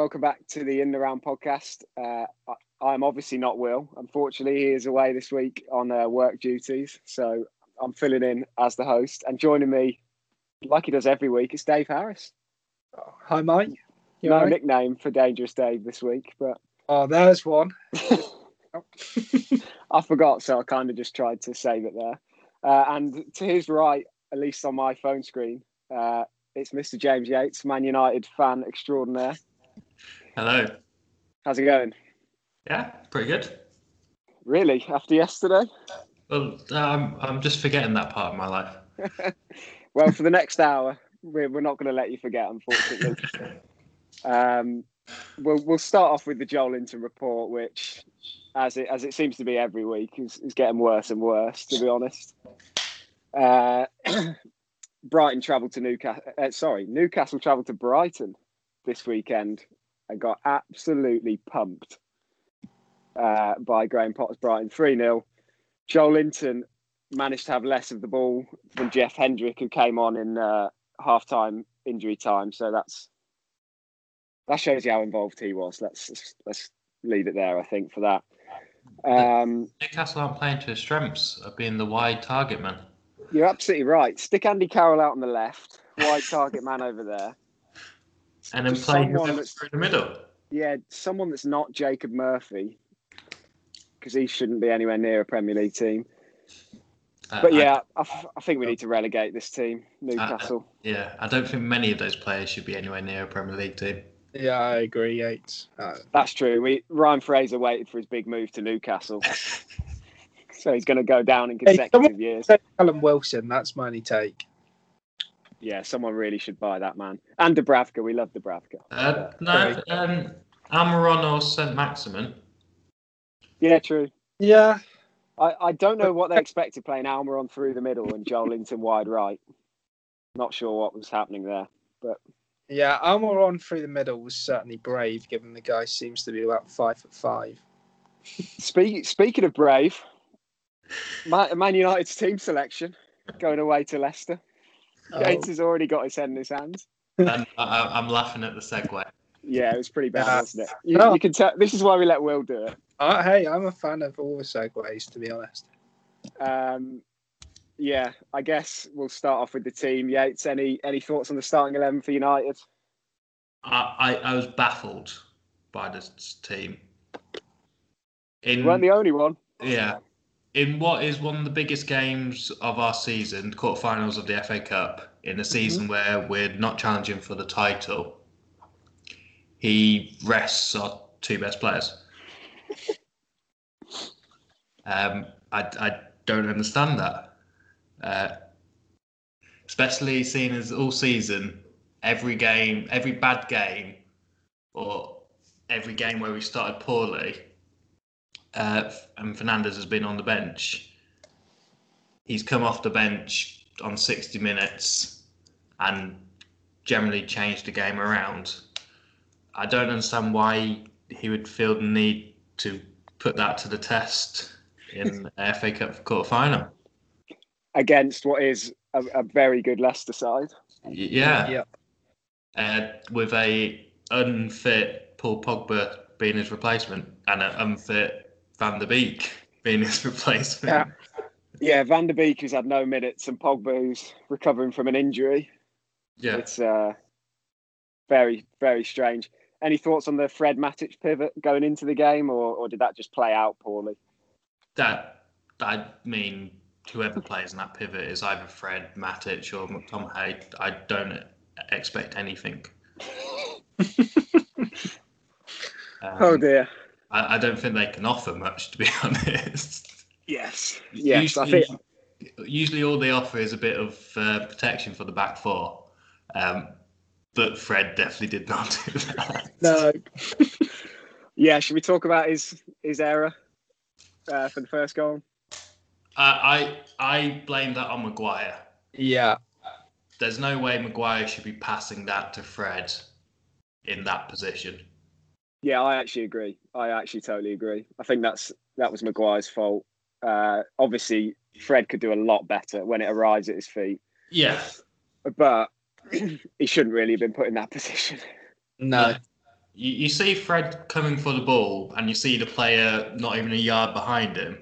Welcome back to the In the Round podcast. Uh, I, am obviously not Will. Unfortunately, he is away this week on uh, work duties, so I'm filling in as the host. And joining me, like he does every week, is Dave Harris. Oh, hi, Mike. You no right? nickname for Dangerous Dave this week, but oh, there's one. I forgot, so I kind of just tried to save it there. Uh, and to his right, at least on my phone screen, uh, it's Mr. James Yates, Man United fan extraordinaire. Hello. How's it going? Yeah, pretty good. Really? After yesterday? Well, um, I'm just forgetting that part of my life. well, for the next hour, we're, we're not going to let you forget, unfortunately. um, we'll, we'll start off with the Joelinton report, which, as it as it seems to be every week, is, is getting worse and worse, to be honest. Uh, Brighton travelled to Newcastle. Uh, sorry, Newcastle travelled to Brighton this weekend I got absolutely pumped uh, by Graham Potter's Brighton 3 0. Joelinton managed to have less of the ball than Jeff Hendrick, who came on in uh, half time injury time. So that's that shows you how involved he was. Let's let's leave it there, I think, for that. Um, Newcastle aren't playing to his strengths of being the wide target man. You're absolutely right. Stick Andy Carroll out on the left, wide target man over there and then play whoever through the middle. Yeah, someone that's not Jacob Murphy, because he shouldn't be anywhere near a Premier League team. Uh, but yeah, I, I, think we need to relegate this team, Newcastle. Uh, yeah, I don't think many of those players should be anywhere near a Premier League team. Yeah, I agree, Yates. Uh, That's true. We Ryan Fraser waited for his big move to Newcastle, so he's going to go down in consecutive hey, years. Callum Wilson, that's my only take yeah, someone really should buy that man. And Dubravka, we love Dubravka. Uh, no, um, Almiron or St Maximin. Yeah, true. Yeah. I, I don't know what they expected playing Almiron through the middle and Joelinton wide right. Not sure what was happening there, but yeah, Almiron through the middle was certainly brave, given the guy seems to be about five foot five. Speak, speaking of brave, Man United's team selection going away to Leicester. Yates has already got his head in his hands. and I, am laughing at the segue. Yeah, it was pretty bad, wasn't it? You, no. you, can tell. This is why we let Will do it. Uh, hey, I'm a fan of all the segues, to be honest. Um, yeah, I guess we'll start off with the team. Yates, any any thoughts on the starting eleven for United? I I, I was baffled by this team. In, you weren't the only one. Yeah, in what is one of the biggest games of our season, the quarterfinals of the FA Cup, in a season mm-hmm. where we're not challenging for the title, he rests our two best players. um, I, I don't understand that. Uh, especially seeing as all season, every game, every bad game, or every game where we started poorly, uh, and Fernandes has been on the bench. He's come off the bench on 60 minutes and generally changed the game around. I don't understand why he would feel the need to put that to the test in the FA Cup quarter final against what is a, a, very good Leicester side. Yeah. Yeah. Uh, with a unfit Paul Pogba being his replacement and an unfit Van der Beek being his replacement. Yeah. Yeah, Van der Beek who's had no minutes and Pogba who's recovering from an injury. Yeah. It's uh, very, very strange. Any thoughts on the Fred Matic pivot going into the game or, or did that just play out poorly? That, I mean, whoever plays in that pivot is either Fred, Matic or McTominay. I don't expect anything. um, oh dear. I, I don't think they can offer much, to be honest. Yes. Yes. Usually, think... usually all they offer is a bit of uh, protection for the back four. Um, but Fred definitely did not do that. No. yeah, should we talk about his his error uh, for the first goal? I I blame that on Maguire. Yeah. There's no way Maguire should be passing that to Fred in that position. Yeah, I actually agree. I actually totally agree. I think that's that was Maguire's fault. Uh, obviously, Fred could do a lot better when it arrives at his feet. Yeah, but he shouldn't really have been put in that position. No, you, you see Fred coming for the ball, and you see the player not even a yard behind him.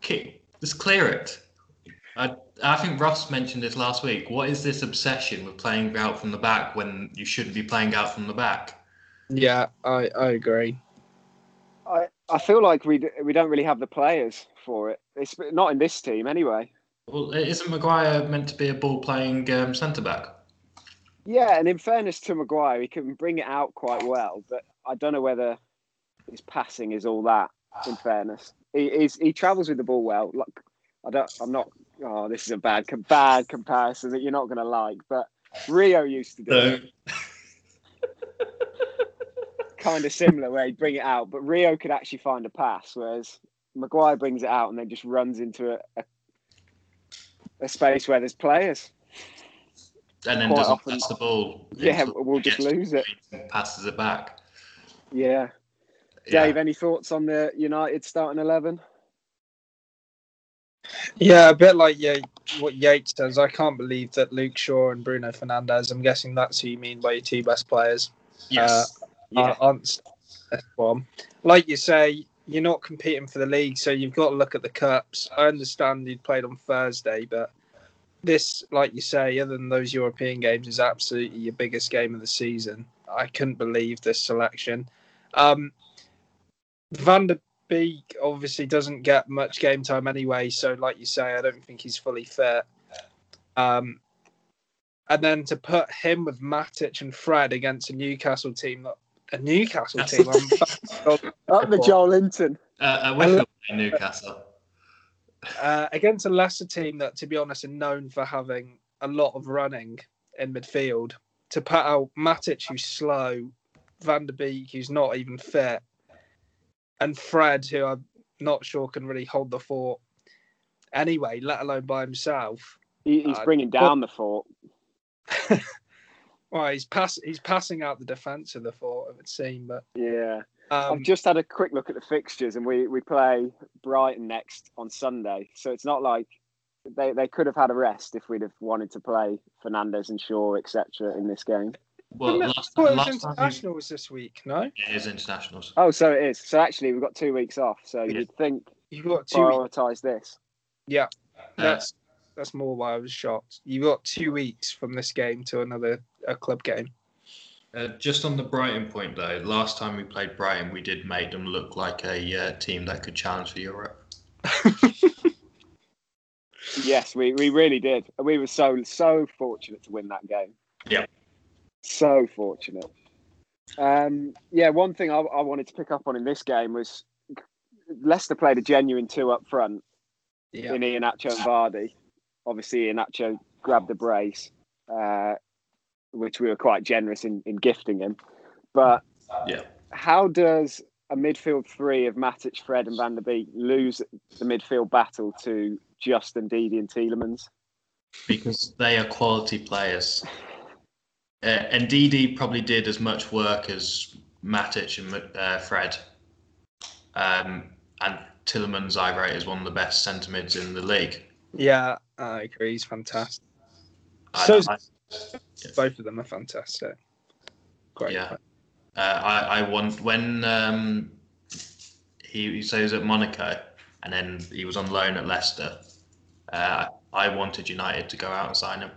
Kick, just clear it. I, I think Ross mentioned this last week. What is this obsession with playing out from the back when you shouldn't be playing out from the back? Yeah, I, I agree. I, I feel like we we don't really have the players for it. It's not in this team anyway. Well, isn't Maguire meant to be a ball playing um, centre back? Yeah, and in fairness to Maguire, he can bring it out quite well, but I don't know whether his passing is all that. In fairness, he he's, he travels with the ball well. Like I don't, I'm not. Oh, this is a bad bad comparison that you're not going to like, but Rio used to do No. it. kind of similar where he'd bring it out, but Rio could actually find a pass, whereas Maguire brings it out and then just runs into a, a, a space where there's players. and then Quite doesn't often- pass the ball. Yeah, we'll just lose it. Passes it back. Yeah. Yeah. Dave, any thoughts on the United starting eleven? Yeah, a bit like yeah, what Yates says. I can't believe that Luke Shaw and Bruno Fernandes. I'm guessing that's who you mean by your two best players. Yes. Uh, aren't one. Like you say, you're not competing for the league, so you've got to look at the cups. I understand you played on Thursday, but this, like you say, other than those European games, is absolutely your biggest game of the season. I couldn't believe this selection. Um, Van der Beek obviously doesn't get much game time anyway, so like you say, I don't think he's fully fit. Um, and then to put him with Matic and Fred against a Newcastle team that a Newcastle team. I'm Up the Joelinton. Uh, uh, Wicklow in Newcastle. uh, against a Leicester team that, to be honest, are known for having a lot of running in midfield. To put out Matic, who's slow, Van der Beek, who's not even fit, and Fred, who I'm not sure can really hold the fort anyway, let alone by himself. He, he's Uh, bringing down the fort. Well, he's pass he's passing out the defence of the fort, it would seem. But Yeah. um, I've just had a quick look at the fixtures, and we, we play Brighton next on Sunday. So it's not like they, they could have had a rest if we'd have wanted to play Fernandes and Shaw, etc. in this game. Well, Wasn't it- last, I was time internationals this week. No, it is internationals. Oh, so it is. So actually, we've got two weeks off. So Yeah. you'd think you've got two weeks. prioritise this. Yeah, Uh, that's that's more why I was shocked. You've got two weeks from this game to another a club game. Uh, just on the Brighton point, though, last time we played Brighton, we did make them look like a uh, team that could challenge for Europe. Yes, we, we really did. We were so so fortunate to win that game. Yeah. So fortunate. Um, yeah, one thing I, I wanted to pick up on in this game was Leicester played a genuine two up front Yeah, in Iheanacho and Vardy. Obviously, Iheanacho grabbed the brace, uh, which we were quite generous in, in gifting him. But Yeah. how does a midfield three of Matic, Fred, and Van der Beek lose the midfield battle to Justin, Ndidi, and Tielemans? because they are quality players. Uh, and Ndidi probably did as much work as Matic and uh, Fred. Um, and Tielemans, I rate as one of the best centre mids in the league. yeah, I agree. He's fantastic. I- So- I, Both of them are fantastic. Great. Yeah. uh, I, I want when um, he, so he was at Monaco and then he was on loan at Leicester. Uh, I wanted United to go out and sign him.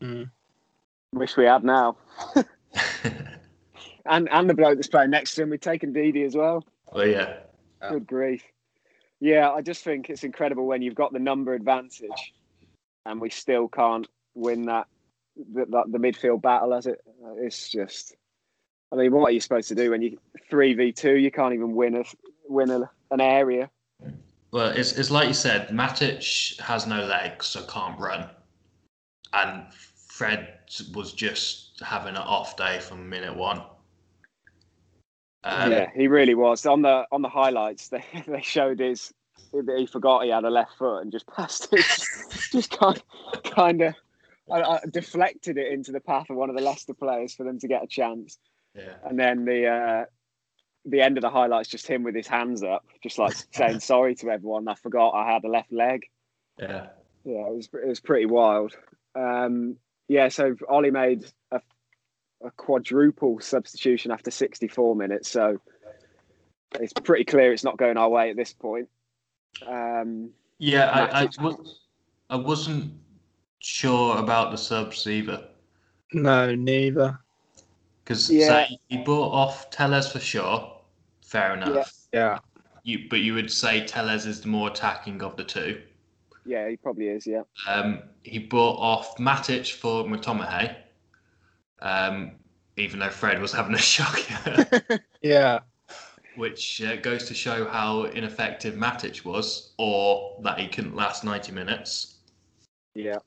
Mm. Wish we had now. And and the bloke that's playing next to him, we've taken Ndidi as well. well, yeah, Yeah. Good grief. Yeah, I just think it's incredible when you've got the number advantage and we still can't win that the, the midfield battle as it it's just I mean what are you supposed to do when you 3v2 you can't even win a win a, an area Well, it's, it's like you said, Matic has no legs, so can't run. And Fred was just having an off day from minute one. Um, yeah he really was on the on the highlights they, they showed his he forgot he had a left foot and just passed it just kind kind of I, I deflected it into the path of one of the Leicester players for them to get a chance yeah. and then the uh, the end of the highlights just him with his hands up, just like saying sorry to everyone. I forgot I had a left leg. Yeah. Yeah, it was it was pretty wild. Um, yeah, so Ollie made a a quadruple substitution after 64 minutes. So it's pretty clear it's not going our way at this point. Um, Yeah, I, I, was, I wasn't sure about the subs either. No, neither. Because Yeah. you brought off Telles for sure. Fair enough. Yeah. You, but you would say Telles is the more attacking of the two. yeah, he probably is. Yeah. Um, he brought off Matic for McTominay, um, even though Fred was having a shock. Yeah. which uh, goes to show how ineffective Matic was, or that he couldn't last 90 minutes. Yeah.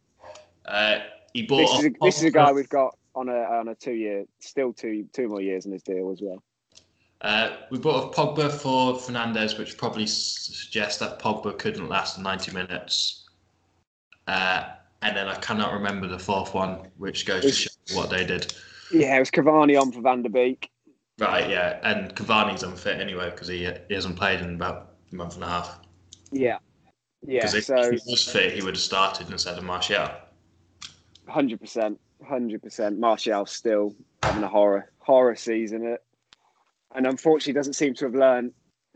Uh, he bought This is, a, this is a guy we've got on a on a two year, still two two more years in his deal as well. Uh, we bought off Pogba for Fernandes, which probably suggests that Pogba couldn't last 90 minutes. Uh, and then I cannot remember the fourth one, which goes to show what they did. Yeah, it was Cavani on for Van der Beek. Right, yeah, and Cavani's unfit anyway because he, he hasn't played in about a month and a half. Yeah. Yeah. Because if So he was fit, he would have started instead of Martial. hundred percent, hundred percent. Martial still having a horror horror season, it, and unfortunately doesn't seem to have learned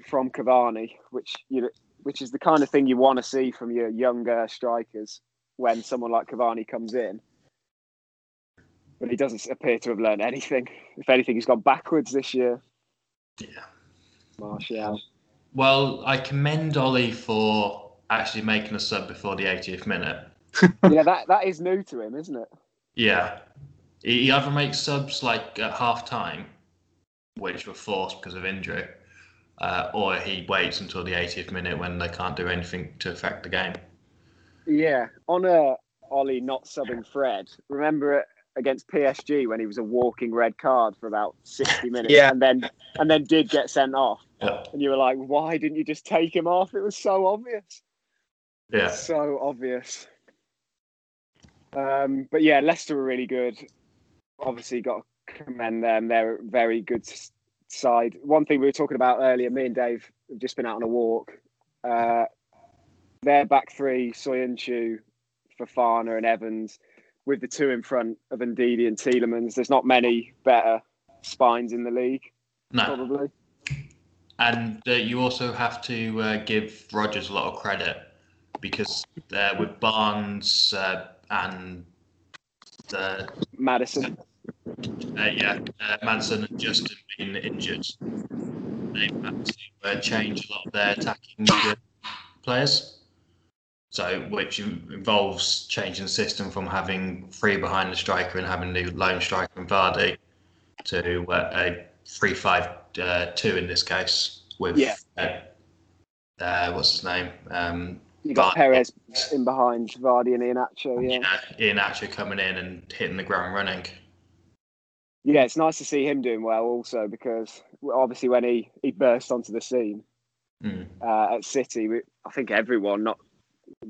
from Cavani, which you know, which is the kind of thing you want to see from your younger strikers when someone like Cavani comes in. But he doesn't appear to have learned anything. If anything, he's gone backwards this year. Yeah. Martial. Well, I commend Ollie for actually making a sub before the 80th minute. yeah, that that is new to him, isn't it? Yeah. He he either makes subs like at half time, which were forced because of injury, uh, or he waits until the 80th minute when they can't do anything to affect the game. Yeah, on a Ollie not subbing Fred. Remember it against PSG when he was a walking red card for about sixty minutes, Yeah. and then and then did get sent off, Yeah. and you were like, why didn't you just take him off? It was so obvious, Yeah. so obvious. Um, but yeah, Leicester were really good. Obviously, got to commend them. They're a very good side. One thing we were talking about earlier, me and Dave have just been out on a walk. Uh, their back three, Soyuncu, Fofana, and Evans, with the two in front of Ndidi and Tielemans. There's not many better spines in the league, No. probably. And uh, you also have to uh, give Rodgers a lot of credit because uh, with Barnes uh, and uh, Maddison. uh, yeah, uh, Maddison and Justin being injured, they've had to uh, change a lot of their attacking players. So, which involves changing the system from having three behind the striker and having the lone striker and Vardy to uh, a three-five-two in this case with Yeah. uh, uh, what's his name? Um, You got Vardy. Perez in behind Vardy and Iheanacho. Yeah. yeah, coming in and hitting the ground running. Yeah, it's nice to see him doing well also because obviously when he, he burst onto the scene Mm. uh, at City, we, I think everyone, not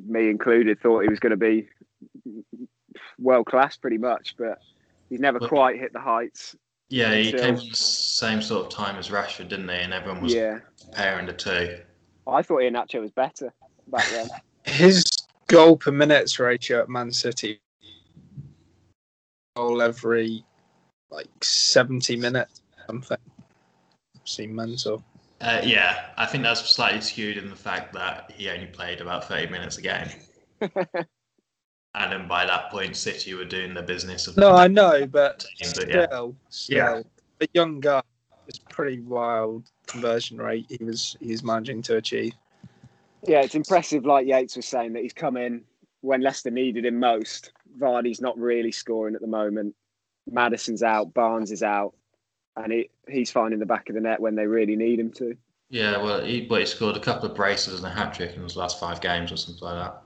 me included, thought he was going to be world class pretty much, but he's never Well- quite hit the heights. Yeah, he came at the same sort of time as Rashford, didn't he? And everyone was Yeah, comparing the two. I thought Iheanacho was better back then. His goal per minutes ratio at Man City goal every like 70 minutes something. Seem mental. Uh, yeah, I think that's slightly skewed in the fact that he only played about 30 minutes a game. and then by that point, City were doing the business of No, I know, but team, still, yeah. still, Yeah. a young guy. It's pretty wild conversion rate he was he was managing to achieve. yeah, it's impressive, like Yates was saying, that he's come in when Leicester needed him most. Vardy's not really scoring at the moment. Maddison's out, Barnes is out, and he, he's finding the back of the net when they really need him to. Yeah, well, he, but he scored a couple of braces and a hat trick in his last five games or something like that.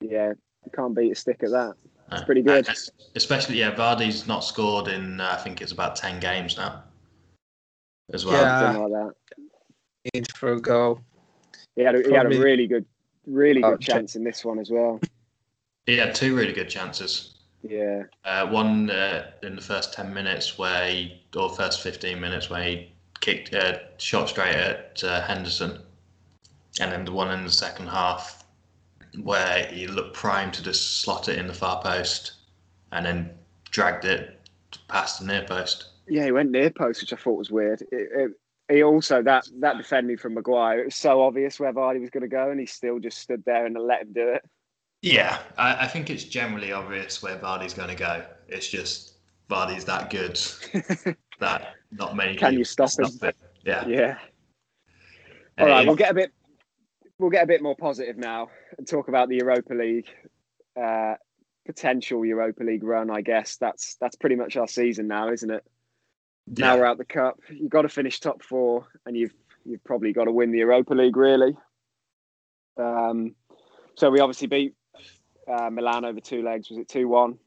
Yeah, you can't beat a stick at that. It's pretty good. Especially, yeah, Vardy's not scored in, uh, I think it's about 10 games now as well. Yeah. Something like that. Need for a goal. He had a, he had a really good, really Oh, good chance in this one as well. He had two really good chances. Yeah, Uh, one uh, in the first 10 minutes where he, or first 15 minutes where he kicked, uh, shot straight at uh, Henderson. And then the one in the second half where he looked primed to just slot it in the far post and then dragged it past the near post. Yeah, he went near post, which I thought was weird. It, it, he also that that defending from Maguire. It was so obvious where Vardy was going to go, and he still just stood there and let him do it. Yeah, I, I think it's generally obvious where Vardy's going to go. It's just Vardy's that good that not many. Can you people stop him? it. Yeah. Yeah. All right, we'll get a bit we'll get a bit more positive now and talk about the Europa League uh, potential Europa League run. I guess that's that's pretty much our season now, isn't it? Yeah. Now we're out the cup. You've got to finish top four, and you've you've probably got to win the Europa League, really. Um, so we obviously beat uh, Milan over two legs. Was it two one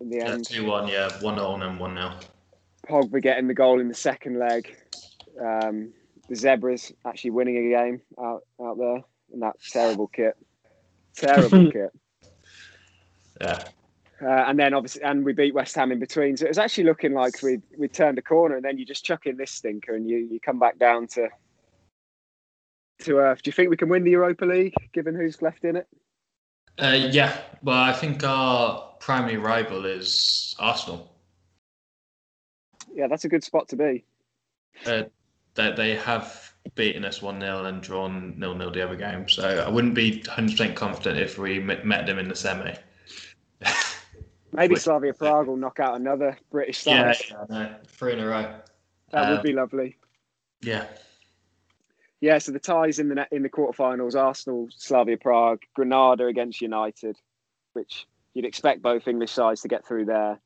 in the Yeah, end? two one, yeah, one 0 and then one 0 Pogba getting the goal in the second leg. Um, the Zebras actually winning a game out, out there in that terrible kit. Terrible kit. Yeah, Uh, and then obviously, and we beat West Ham in between. So it was actually looking like we we turned a corner, and then you just chuck in this stinker, and you you come back down to to earth. Do you think we can win the Europa League, given who's left in it? Uh, yeah. Well, I think our primary rival is Arsenal. Yeah, that's a good spot to be. Uh, they they have beaten us one 0 and drawn nil nil the other game. So I wouldn't be hundred percent confident if we met them in the semi. Maybe Which- Slavia Prague will knock out another British side. yeah, no, three in a row. That would Um, be lovely. Yeah, Yeah, so the ties in the in the quarterfinals: Arsenal, Slavia Prague, Granada against United, which you'd expect both English sides to get through there,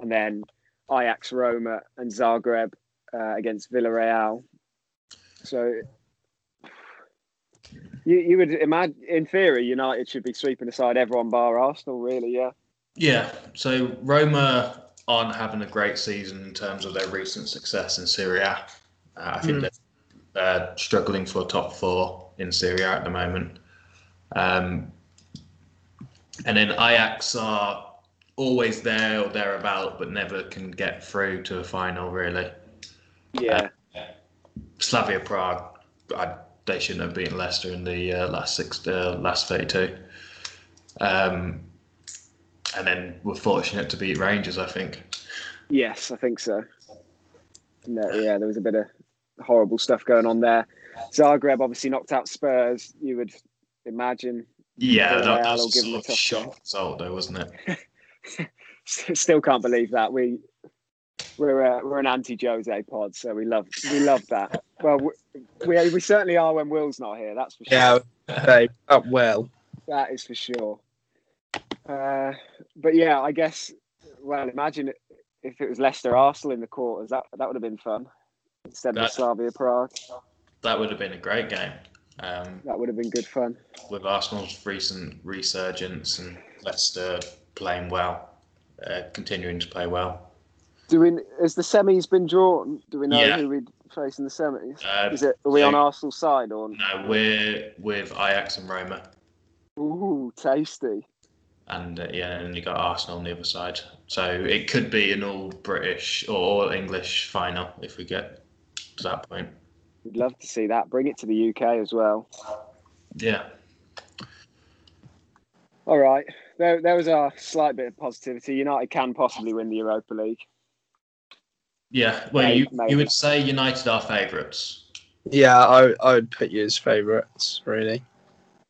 and then Ajax, Roma, and Zagreb uh, against Villarreal. So you you would imagine, in theory, United should be sweeping aside everyone bar Arsenal. Really, yeah. yeah. So Roma aren't having a great season in terms of their recent success in Serie A. Uh, I think Mm. they're uh, struggling for top four in Serie A at the moment. Um, and then Ajax are always there or thereabout, but never can get through to a final, really. Yeah, Slavia Prague, I, they shouldn't have beaten Leicester in the uh, last six, uh, last thirty-two. Um, and then we're fortunate to beat Rangers, I think. yes, I think so. No, yeah, there was a bit of horrible stuff going on there. Zagreb obviously knocked out Spurs. You would imagine Yeah, Villarreal that, that was give a them sort of shock result, though, wasn't it? Still can't believe that we we're uh, we're an anti Jose pod, so we love we love that. Well, we, we we certainly are when Will's not here. That's for sure. Yeah, they up well. That is for sure. Uh, but yeah, I guess. Well, imagine if it was Leicester Arsenal in the quarters. That that would have been fun instead of That- Slavia Prague. That would have been a great game. Um, That would have been good fun. with Arsenal's recent resurgence and Leicester playing well, uh, continuing to play well. Do we? Has the semis been drawn? Do we know Yeah. who we'd face in the semis? Uh, Is it? Are we so- on Arsenal's side or? No, we're with Ajax and Roma, Ooh, tasty. and uh, yeah, and you got Arsenal on the other side. So it could be an all British or all English final if we get to that point. We'd love to see that. Bring it to the UK as well. Yeah, All right. There, there was a slight bit of positivity. United can possibly win the Europa League. yeah. Well, Maybe- you maybe. you would say United are favourites, Yeah, I I would put you as favourites, really.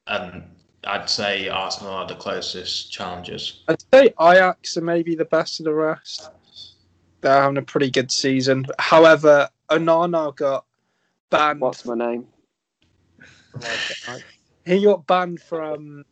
and I'd say Arsenal are the closest challengers. I'd say Ajax are maybe the best of the rest. They're having a pretty good season. However, Onana got banned. What's my name? He got banned from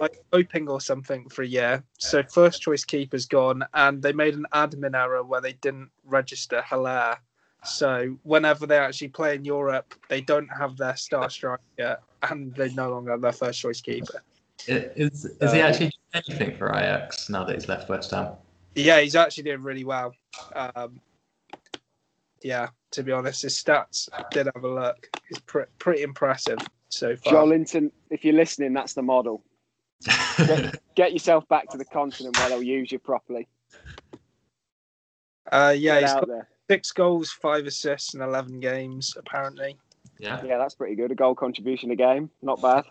like doping or something for a year. So first choice keeper's gone, and they made an admin error where they didn't register Haller. So whenever they actually play in Europe, they don't have their star striker, and they no longer have their first choice keeper. Is is he Uh, actually doing anything for Ajax now that he's left West Ham? Yeah, he's actually doing really well. Um, yeah, to be honest, his stats I did have a look. He's pre- pretty impressive so far. Joelinton, if you're listening, that's the model. Get yourself back to the continent where they'll use you properly. Uh, yeah, Get he's out got there. six goals, five assists, and eleven games apparently. yeah. Yeah, that's pretty good. A goal contribution a game. Not bad.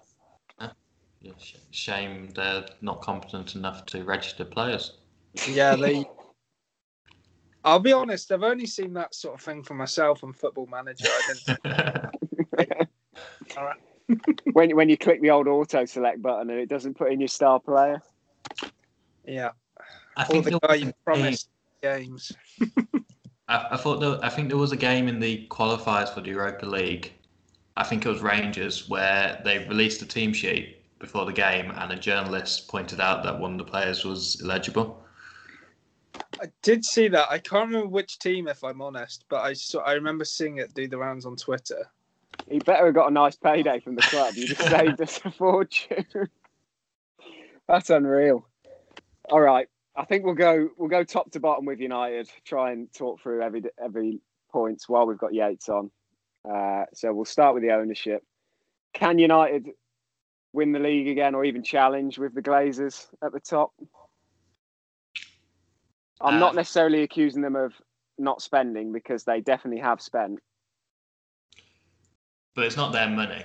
Yeah, Shame they're not competent enough to register players. Yeah, they I'll be honest, I've only seen that sort of thing for myself on Football Manager. I didn't. when when you click the old auto select button and it doesn't put in your star player. Yeah. I Or think the guy you a promised games. I, I thought there, I think there was a game in the qualifiers for the Europa League. I think it was Rangers where they released a team sheet before the game, and a journalist pointed out that one of the players was illegible. I did see that. I can't remember which team, if I'm honest, but I saw. I remember seeing it do the rounds on Twitter. He better have got a nice payday from the club. You just saved us a fortune. That's unreal. All right, I think we'll go we'll go top to bottom with United. Try and talk through every every points while we've got Yates on. Uh, so we'll start with the ownership. Can United win the league again, or even challenge with the Glazers at the top? I'm not Uh, necessarily accusing them of not spending because they definitely have spent. But it's not their money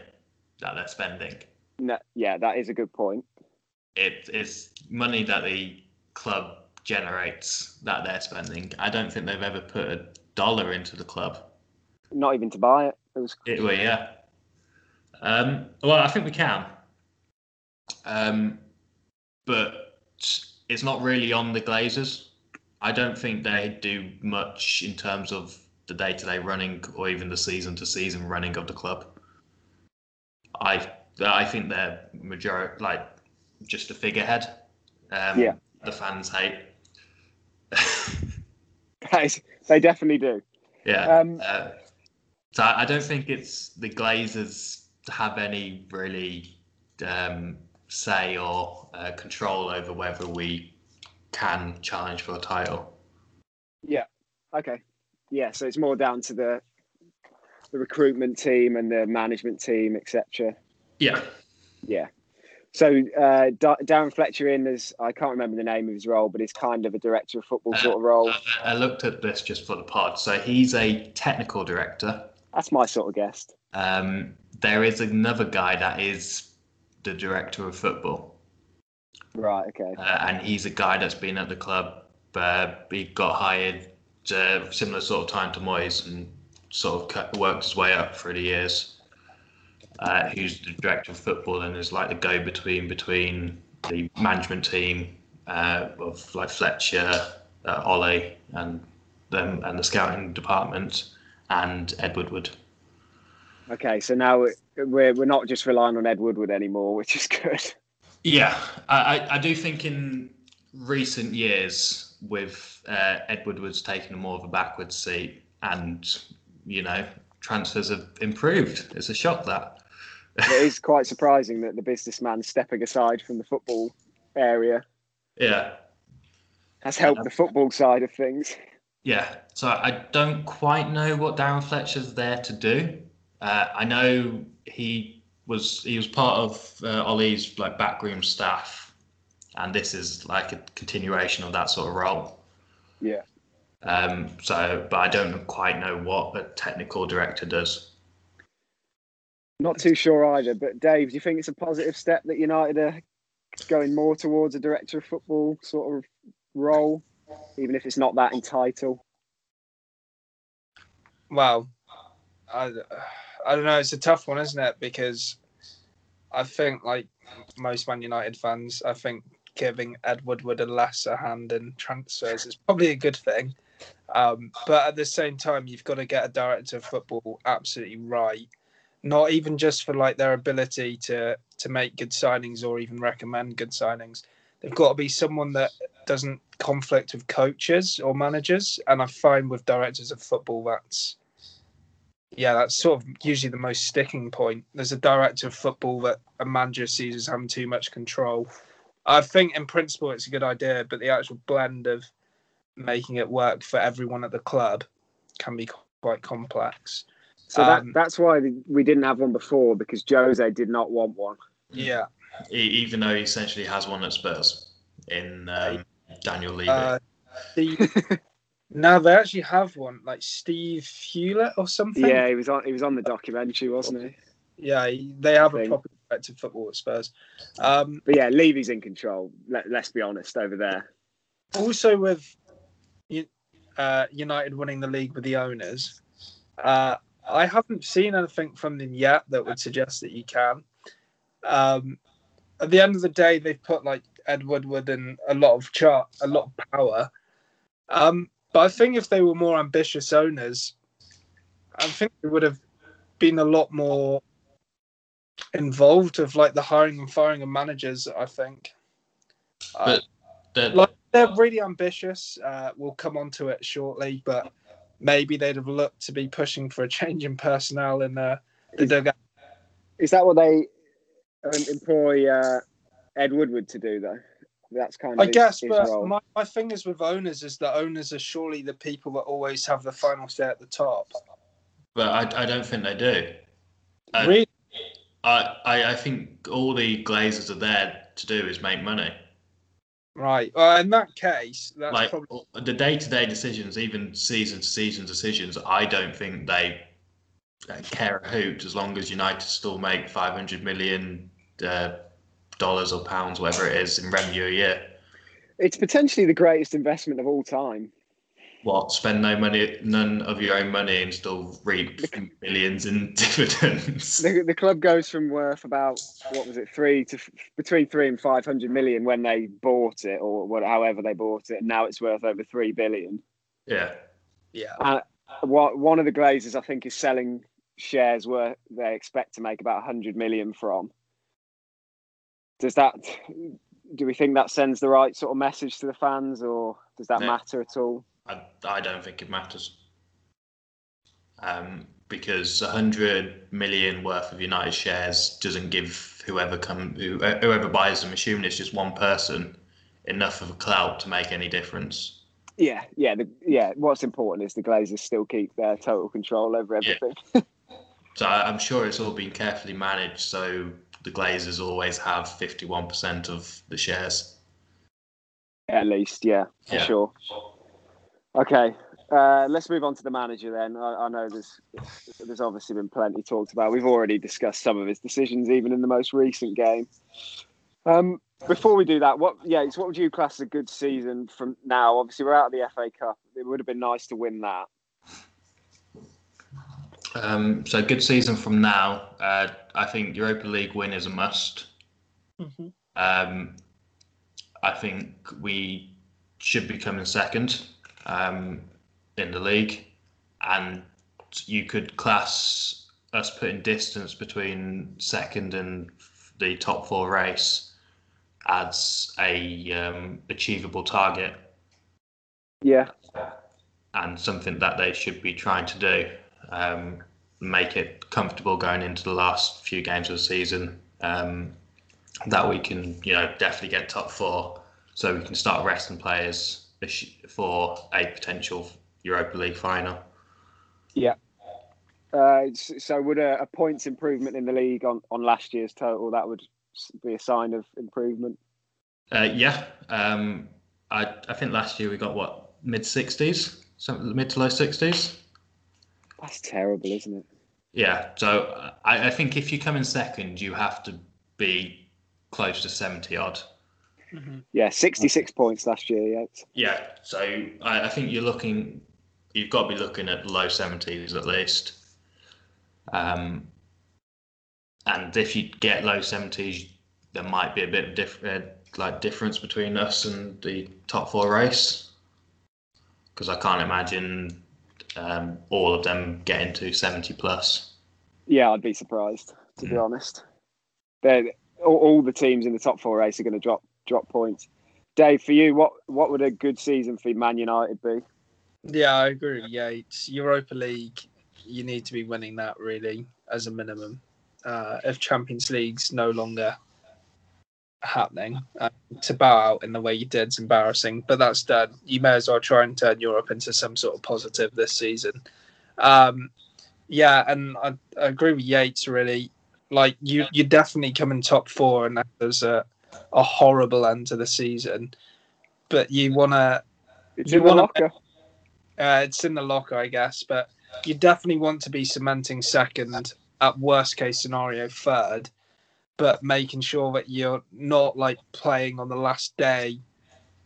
that they're spending. No, yeah, that is a good point. It is money that the club generates that they're spending. I don't think they've ever put a dollar into the club. Not even to buy it. It was It, well, yeah. Um, well, I think we can. Um, but it's not really on the Glazers. I don't think they do much in terms of the day-to-day running or even the season-to-season running of the club. I I think they're majority like just a figurehead. Um, Yeah. The fans hate. They definitely do. yeah. Um, Uh, so I I don't think it's the Glazers have any really um, say or uh, control over whether we can challenge for a title. yeah. Okay. Yeah. So it's more down to the the recruitment team and the management team, etc. Yeah. Yeah. So uh, Da- Darren Fletcher in as I can't remember the name of his role, but it's kind of a director of football sort of role. I, I looked at this just for the pod. So he's a technical director. That's my sort of guest. Um, there is another guy that is the director of football. Right. Okay. uh, and he's a guy that's been at the club. Uh, he got hired uh, similar sort of time to Moyes and sort of cut, worked his way up through the years. Uh, who's the director of football and is like the go-between between the management team uh, of like Fletcher, uh, Ollie, and them and the scouting department, and Ed Woodward. Okay. So now we're we're we're not just relying on Ed Woodward anymore, which is good. Yeah, I, I, do think in recent years, with uh, Ed Woodward's taken more of a backwards seat, and you know transfers have improved. It's a shock that. it is quite surprising that the businessman stepping aside from the football area Yeah, has helped the football side of things. yeah. So I don't quite know what Darren Fletcher's there to do. Uh, I know he was he was part of uh, Ollie's like backroom staff, and this is like a continuation of that sort of role. Yeah. Um, so, but I don't quite know what a technical director does. Not too sure either. But Dave, do you think it's a positive step that United are going more towards a director of football sort of role, even if it's not that in title? Well, I, I don't know. It's a tough one, isn't it? Because I think, like most Man United fans, I think giving Ed Woodward a lesser hand in transfers is probably a good thing. Um, but at the same time, you've got to get a director of football absolutely right. Not even just for like their ability to to make good signings or even recommend good signings. They've got to be someone that doesn't conflict with coaches or managers. And I find with directors of football, that's yeah, that's sort of usually the most sticking point. There's a director of football that a manager sees as having too much control. I think in principle it's a good idea, but the actual blend of making it work for everyone at the club can be quite complex. So that, Um, that's why we didn't have one before because Jose did not want one. Yeah. Even though he essentially has one at Spurs in um, Daniel Levy. Uh, the, no, they actually have one, like Steve Hewlett or something. Yeah, he was on. He was on the documentary, wasn't he? Yeah, they have a proper of football at Spurs. Um, But yeah, Levy's in control. Let, let's be honest over there. also with uh, United winning the league with the owners. Uh, I haven't seen anything from them yet that would suggest that you can. Um, at the end of the day, they've put like Ed Woodward and a lot of chart, a lot of power. Um, but I think if they were more ambitious owners, I think they would have been a lot more involved with like the hiring and firing of managers. I think. Uh, But the, like they're really ambitious. Uh, we'll come on to it shortly, but maybe they'd have looked to be pushing for a change in personnel in uh, the dugout. Is that what they um, employ uh, Ed Woodward to do, though? That's kind of I his, guess, his but role. my, my thing is with owners is that owners are surely the people that always have the final say at the top. but I, I don't think they do. Uh, really? I, I, I think all the Glazers are there to do is make money. Right. Well, in that case, that's like probably the day-to-day decisions, even season-to-season decisions, I don't think they uh, care a hoot as long as United still make 500 million uh, dollars or pounds, whatever it is, in revenue a year. It's potentially the greatest investment of all time. What? Spend no money, none of your own money, and still reap millions in dividends. The, the club goes from worth about what was it three to between three and five hundred million when they bought it, or what, however they bought it, and now it's worth over three billion. Yeah, yeah. Uh, what one of the Glazers, I think, is selling shares where they expect to make about hundred million from. Does that? Do we think that sends the right sort of message to the fans, or does that No. matter at all? I, I don't think it matters. Um, because 100 million worth of United shares doesn't give whoever come whoever buys them, assuming it's just one person, enough of a clout to make any difference. Yeah, yeah, the, yeah. What's important is the Glazers still keep their total control over Yeah. everything. So I'm sure it's all been carefully managed. So the Glazers always have 51% of the shares. At least, yeah, for Yeah. sure. Okay, uh, let's move on to the manager then. I, I know there's there's obviously been plenty talked about. We've already discussed some of his decisions, even in the most recent game. Um, before we do that, what yeah, what would you class as a good season from now? Obviously, we're out of the FA Cup. It would have been nice to win that. Um, so good season from now. Uh, I think Europa League win is a must. Um, I think we should be coming second um, in the league, and you could class us putting distance between second and the top four race as a um, achievable target Yeah, and something that they should be trying to do. Um, make it comfortable going into the last few games of the season. Um, that we can, you know, definitely get top four, so we can start resting players for a potential Europa League final. Uh, so would a, a points improvement in the league on, on last year's total that would be a sign of improvement? Uh, yeah, um, I I think last year we got what mid sixties, mid to low sixties. That's terrible, isn't it? Yeah, so uh, I, I think if you come in second, you have to be close to seventy odd. Yeah, sixty-six points last year. Yeah, Yeah, so I, I think you're looking, you've got to be looking at low seventies at least. Um, and if you get low seventies, there might be a bit of different, like difference between us and the top four race, because I can't imagine um, all of them getting to seventy plus. yeah, I'd be surprised to be Mm. honest. They're, all, all the teams in the top four race are going to drop drop points. Dave, for you, what what would a good season for Man United be? Yeah, I agree Yeah, Yates. Europa League, you need to be winning that really as a minimum. Uh, if Champions League's no longer happening, uh, to bow out in the way you did is embarrassing. But that's done. You may as well try and turn Europe into some sort of positive this season. Um, yeah, and I, I agree with Yates. Really, like you, you definitely come in top four, and that was a, a horrible end to the season. But you want to It's You in the wanna- locker. uh, it's in the locker, I guess, but you definitely want to be cementing second, at worst case scenario, third, but making sure that you're not like playing on the last day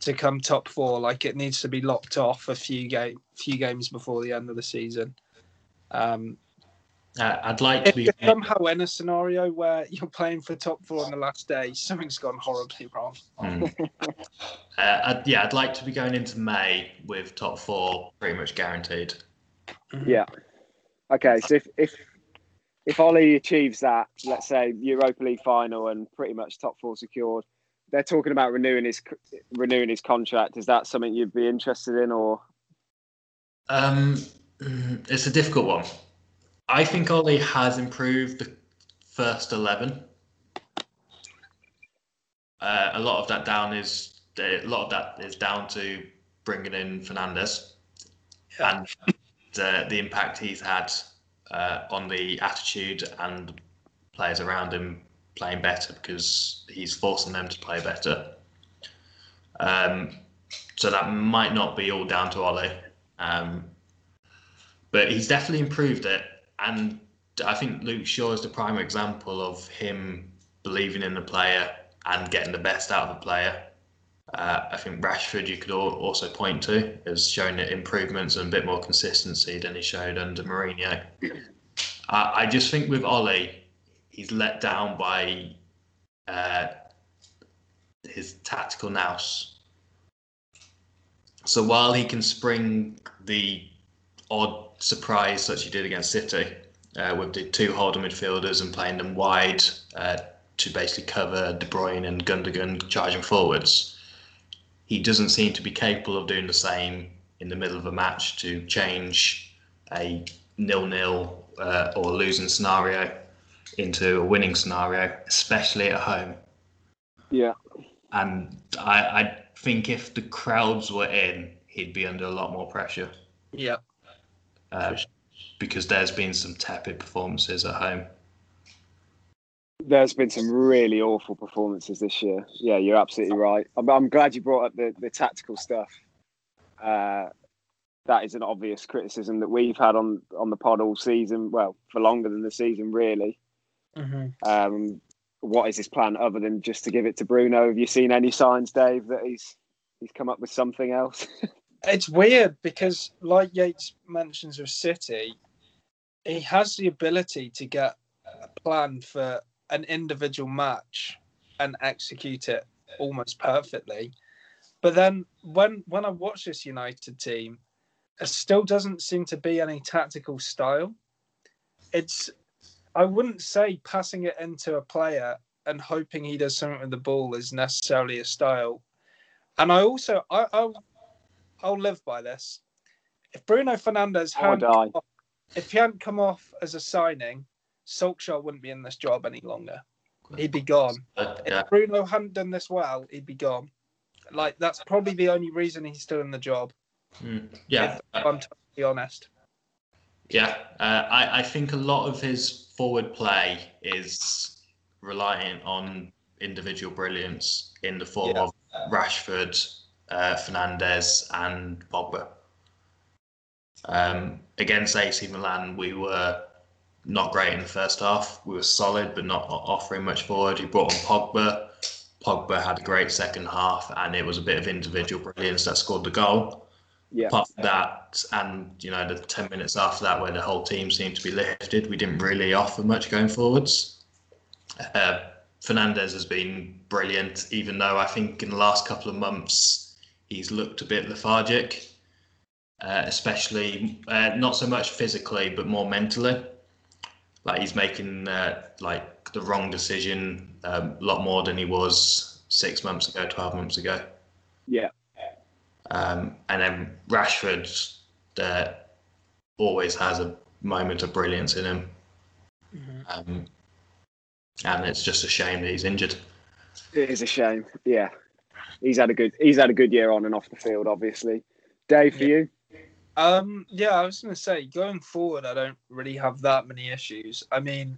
to come top four. Like it needs to be locked off a few game few games before the end of the season. Um, Uh, I'd like to be. somehow in a scenario where you're playing for top four on the last day, something's gone horribly wrong. Mm. uh, I'd, yeah, I'd like to be going into May with top four pretty much guaranteed. Yeah. Okay, so if if if Ole achieves that, let's say Europa League final and pretty much top four secured, they're talking about renewing his renewing his contract. Is that something you'd be interested in, or Um, it's a difficult one. I think Ole has improved the first eleven. Uh, a lot of that down is a lot of that is down to bringing in Fernandes and the, the impact he's had uh, on the attitude and players around him playing better because he's forcing them to play better. Um, so that might not be all down to Ole. Um, but he's definitely improved it. And I think Luke Shaw is the prime example of him believing in the player and getting the best out of the player. Uh, I think Rashford, you could al- also point to, has shown improvements and a bit more consistency than he showed under Mourinho. I, I just think with Ole, he's let down by uh, his tactical nous. So while he can spring the odd surprise such as he did against City, uh, with the two holding midfielders and playing them wide uh, to basically cover De Bruyne and Gundogan charging forwards, he doesn't seem to be capable of doing the same in the middle of a match to change a nil-nil uh, or losing scenario into a winning scenario, especially at home. yeah, And I, I think if the crowds were in, he'd be under a lot more pressure Yeah. uh, because there's been some tepid performances at home. There's been some really awful performances this year. Yeah, you're absolutely right. I'm, I'm glad you brought up the the tactical stuff. Uh, that is an obvious criticism that we've had on on the pod all season. Well, for longer than the season, really. Mm-hmm. Um, what is his plan other than just to give it to Bruno? Have you seen any signs, Dave, that he's he's come up with something else? It's weird because, like Yates mentions with City, he has the ability to get a plan for an individual match and execute it almost perfectly. But then when when I watch this United team, it still doesn't seem to be any tactical style. It's I wouldn't say passing it into a player and hoping he does something with the ball is necessarily a style. And I also I, I'll I'll live by this. If Bruno Fernandes hadn't die. come off, if he hadn't come off as a signing, Solskjaer wouldn't be in this job any longer. He'd be gone. But, If Bruno hadn't done this well, he'd be gone. Like that's probably the only reason he's still in the job. mm, yeah, If uh, I'm totally honest. yeah. Uh, I, I think a lot of his forward play is reliant on individual brilliance in the form Yeah. of Rashford, uh, Fernandes, and Pogba. Um, against AC Milan, we were not great in the first half. We were solid, but not offering much forward. He brought on Pogba. Pogba had a great second half, and it was a bit of individual brilliance that scored the goal. yeah, Apart from that, and you know, the ten minutes after that, where the whole team seemed to be lifted, we didn't really offer much going forwards. Uh, Fernandes has been brilliant, even though I think in the last couple of months he's looked a bit lethargic, uh, especially uh, not so much physically, but more mentally. Like he's making uh, like the wrong decision um, a lot more than he was six months ago, twelve months ago. yeah, Um, and then Rashford uh, always has a moment of brilliance in him. Um, and it's just a shame that he's injured. it is a shame. Yeah, he's had a good he's had a good year on and off the field, obviously. Dave, for Yeah. you, Um, yeah, I was going to say, going forward, I don't really have that many issues. I mean,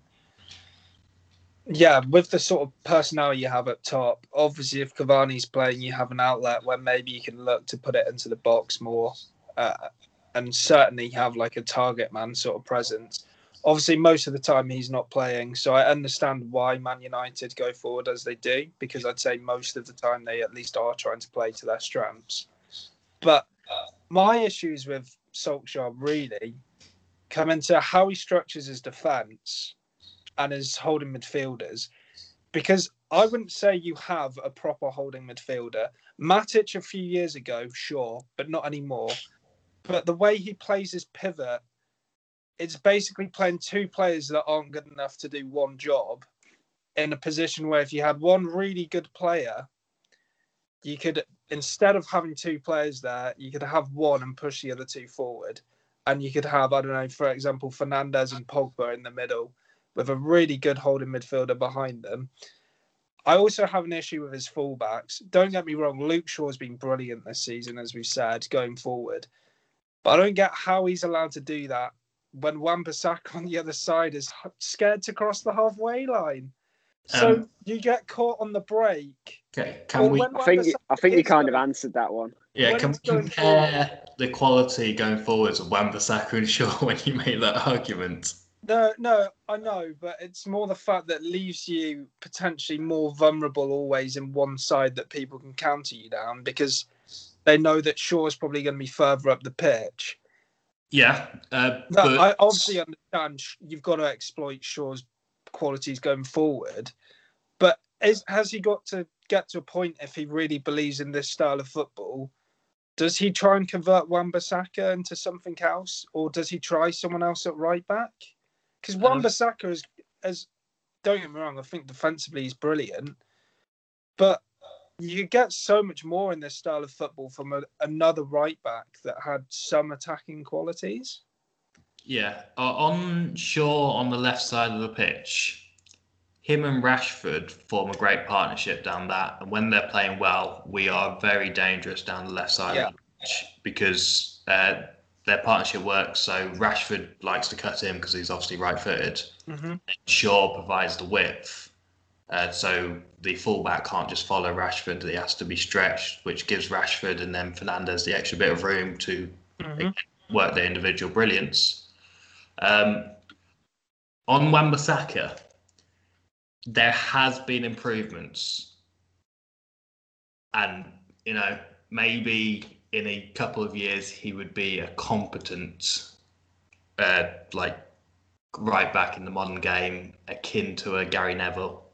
yeah, with the sort of personnel you have up top, obviously, if Cavani's playing, you have an outlet where maybe you can look to put it into the box more, uh, and certainly have like a target man sort of presence. obviously most of the time he's not playing, so I understand why Man United go forward as they do because I'd say most of the time they at least are trying to play to their strengths. But my issues with Solskjaer really come into how he structures his defence and his holding midfielders, because I wouldn't say you have a proper holding midfielder. Matic a few years ago, sure, but not anymore. But the way he plays his pivot it's basically playing two players that aren't good enough to do one job in a position where if you had one really good player, you could instead of having two players there, you could have one and push the other two forward. And you could have, I don't know, for example, Fernandes and Pogba in the middle with a really good holding midfielder behind them. I also have an issue with his fullbacks. Don't get me wrong, Luke Shaw's been brilliant this season, as we've said, going forward. But I don't get how he's allowed to do that when Wan-Bissaka on the other side is scared to cross the halfway line. So um, you get caught on the break. Okay, can we? I think I think you kind of answered that one. Yeah, can we compare the quality going forwards of Wan-Bissaka and Shaw when you make that argument? No, no, I know, but it's more the fact that leaves you potentially more vulnerable always in one side that people can counter you down because they know that Shaw is probably going to be further up the pitch yeah, uh, no, but... I obviously understand you've got to exploit Shaw's qualities going forward, but is, has he got to get to a point if he really believes in this style of football? Does he try and convert Wan-Bissaka into something else, or does he try someone else at right back? Because uh, Wan-Bissaka is, as don't get me wrong, I think defensively he's brilliant, but you get so much more in this style of football from a, another right back that had some attacking qualities. Yeah, uh, on Shaw on the left side of the pitch, him and Rashford form a great partnership down that. And when they're playing well, we are very dangerous down the left side yeah. of the pitch because uh, their partnership works. So Rashford likes to cut in because he's obviously right footed. Mm-hmm. Shaw provides the width uh, so the fullback can't just follow Rashford; he has to be stretched, which gives Rashford and then Fernandes the extra bit of room to mm-hmm. work their individual brilliance. Um, on Wan-Bissaka, there has been improvements, and you know maybe in a couple of years he would be a competent, uh, like right back in the modern game, akin to a Gary Neville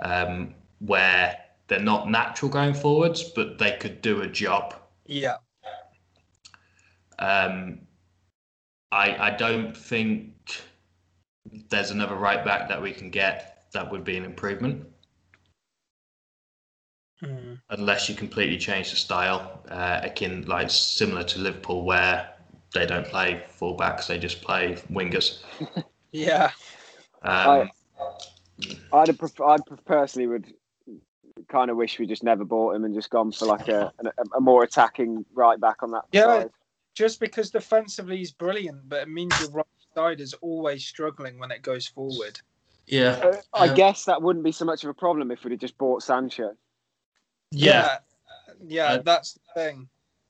um, where they're not natural going forwards, but they could do a job. Yeah. Um, I I don't think there's another right back that we can get that would be an improvement. Mm. Unless you completely change the style, uh, akin like similar to Liverpool, where they don't play fullbacks, they just play wingers. yeah. Um, I'd pref- I'd personally would kind of wish we just never bought him and just gone for like a, a, a more attacking right back on that yeah, side. just because defensively he's brilliant, but it means your right side is always struggling when it goes forward. Yeah, uh, I guess that wouldn't be so much of a problem if we'd have just bought Sancho. Yeah, yeah, yeah uh, that's the thing.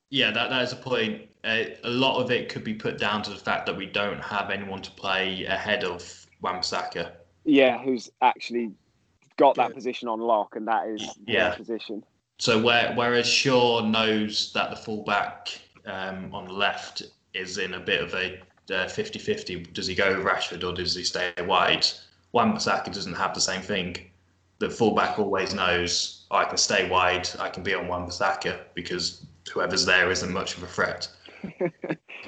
Yeah, that, that is a point. Uh, a lot of it could be put down to the fact that we don't have anyone to play ahead of Wan-Bissaka yeah, who's actually got that position on lock, and that is yeah. their position. So where, whereas Shaw knows that the fullback um, on the left is in a bit of a uh, 50-50, does he go Rashford or does he stay wide? Wan-Bissaka doesn't have the same thing. The fullback always knows I can stay wide, I can be on Wan-Bissaka because whoever's there isn't much of a threat.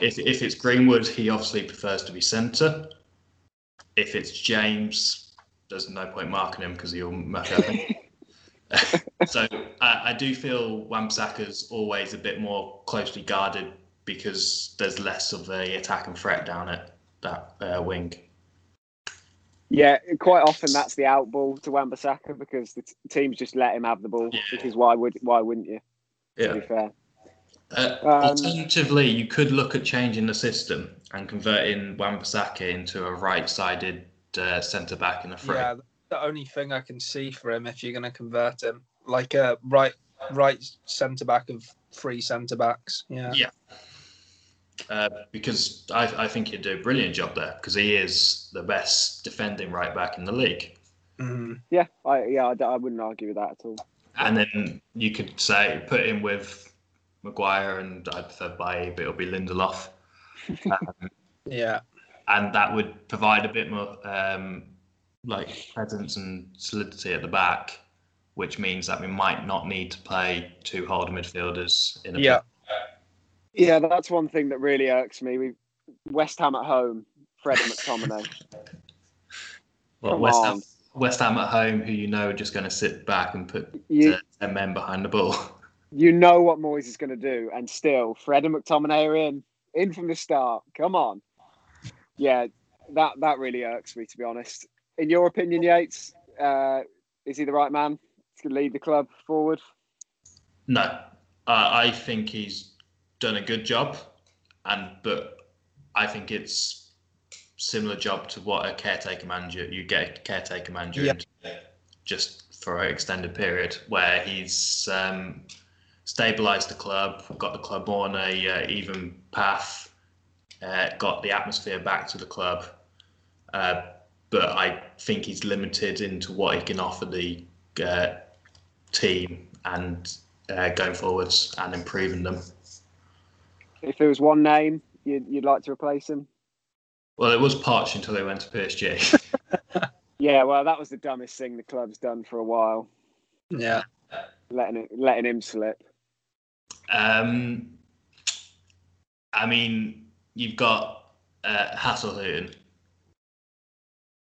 if, if it's Greenwood, he obviously prefers to be centre if it's James, there's no point marking him because he'll muck up. so I, I, do feel Wan-Bissaka's always a bit more closely guarded because there's less of a attacking threat down at that uh, wing. Yeah, quite often that's the out ball to Wan-Bissaka because the t- teams just let him have the ball. Yeah. Because why would why wouldn't you? Yeah. To be fair. Uh, um, alternatively, you could look at changing the system and converting Wan-Bissaka into a right-sided uh, centre back in the front. Yeah, the only thing I can see for him if you're going to convert him, like a right right centre back of three centre backs. Yeah. Yeah. Uh, because I, I think he'd do a brilliant job there because he is the best defending right back in the league. Mm. Yeah, I yeah, I, d- I wouldn't argue with that at all. And then you could say put him with Maguire and I prefer Bailly, but it'll be Lindelof. Um, Yeah. and that would provide a bit more um, like presence and solidity at the back, which means that we might not need to play two holder midfielders in a Yeah. Yeah, that's one thing that really irks me. We West Ham at home, Fred and McTominay. Well, Come West on. Ham, West Ham at home, who you know are just going to sit back and put You ten men behind the ball. you know what Moyes is going to do, and still Fred and McTominay are in, in from the start. Come on, yeah, that that really irks me to be honest. In your opinion, Yates, uh, is he the right man to lead the club forward? No, uh, I think he's done a good job, and but I think it's similar job to what a caretaker manager you get a caretaker manager Yeah. into just for an extended period where he's um, stabilized the club, got the club on a uh, even path, uh, got the atmosphere back to the club. Uh, but I think he's limited into what he can offer the uh, team and uh, going forwards and improving them. If there was one name you'd, you'd like to replace him, Well, it was Poch until he went to PSG. yeah, well, that was the dumbest thing the club's done for a while, Yeah. letting it, letting him slip. um, I mean, you've got uh, Hasenhüttl.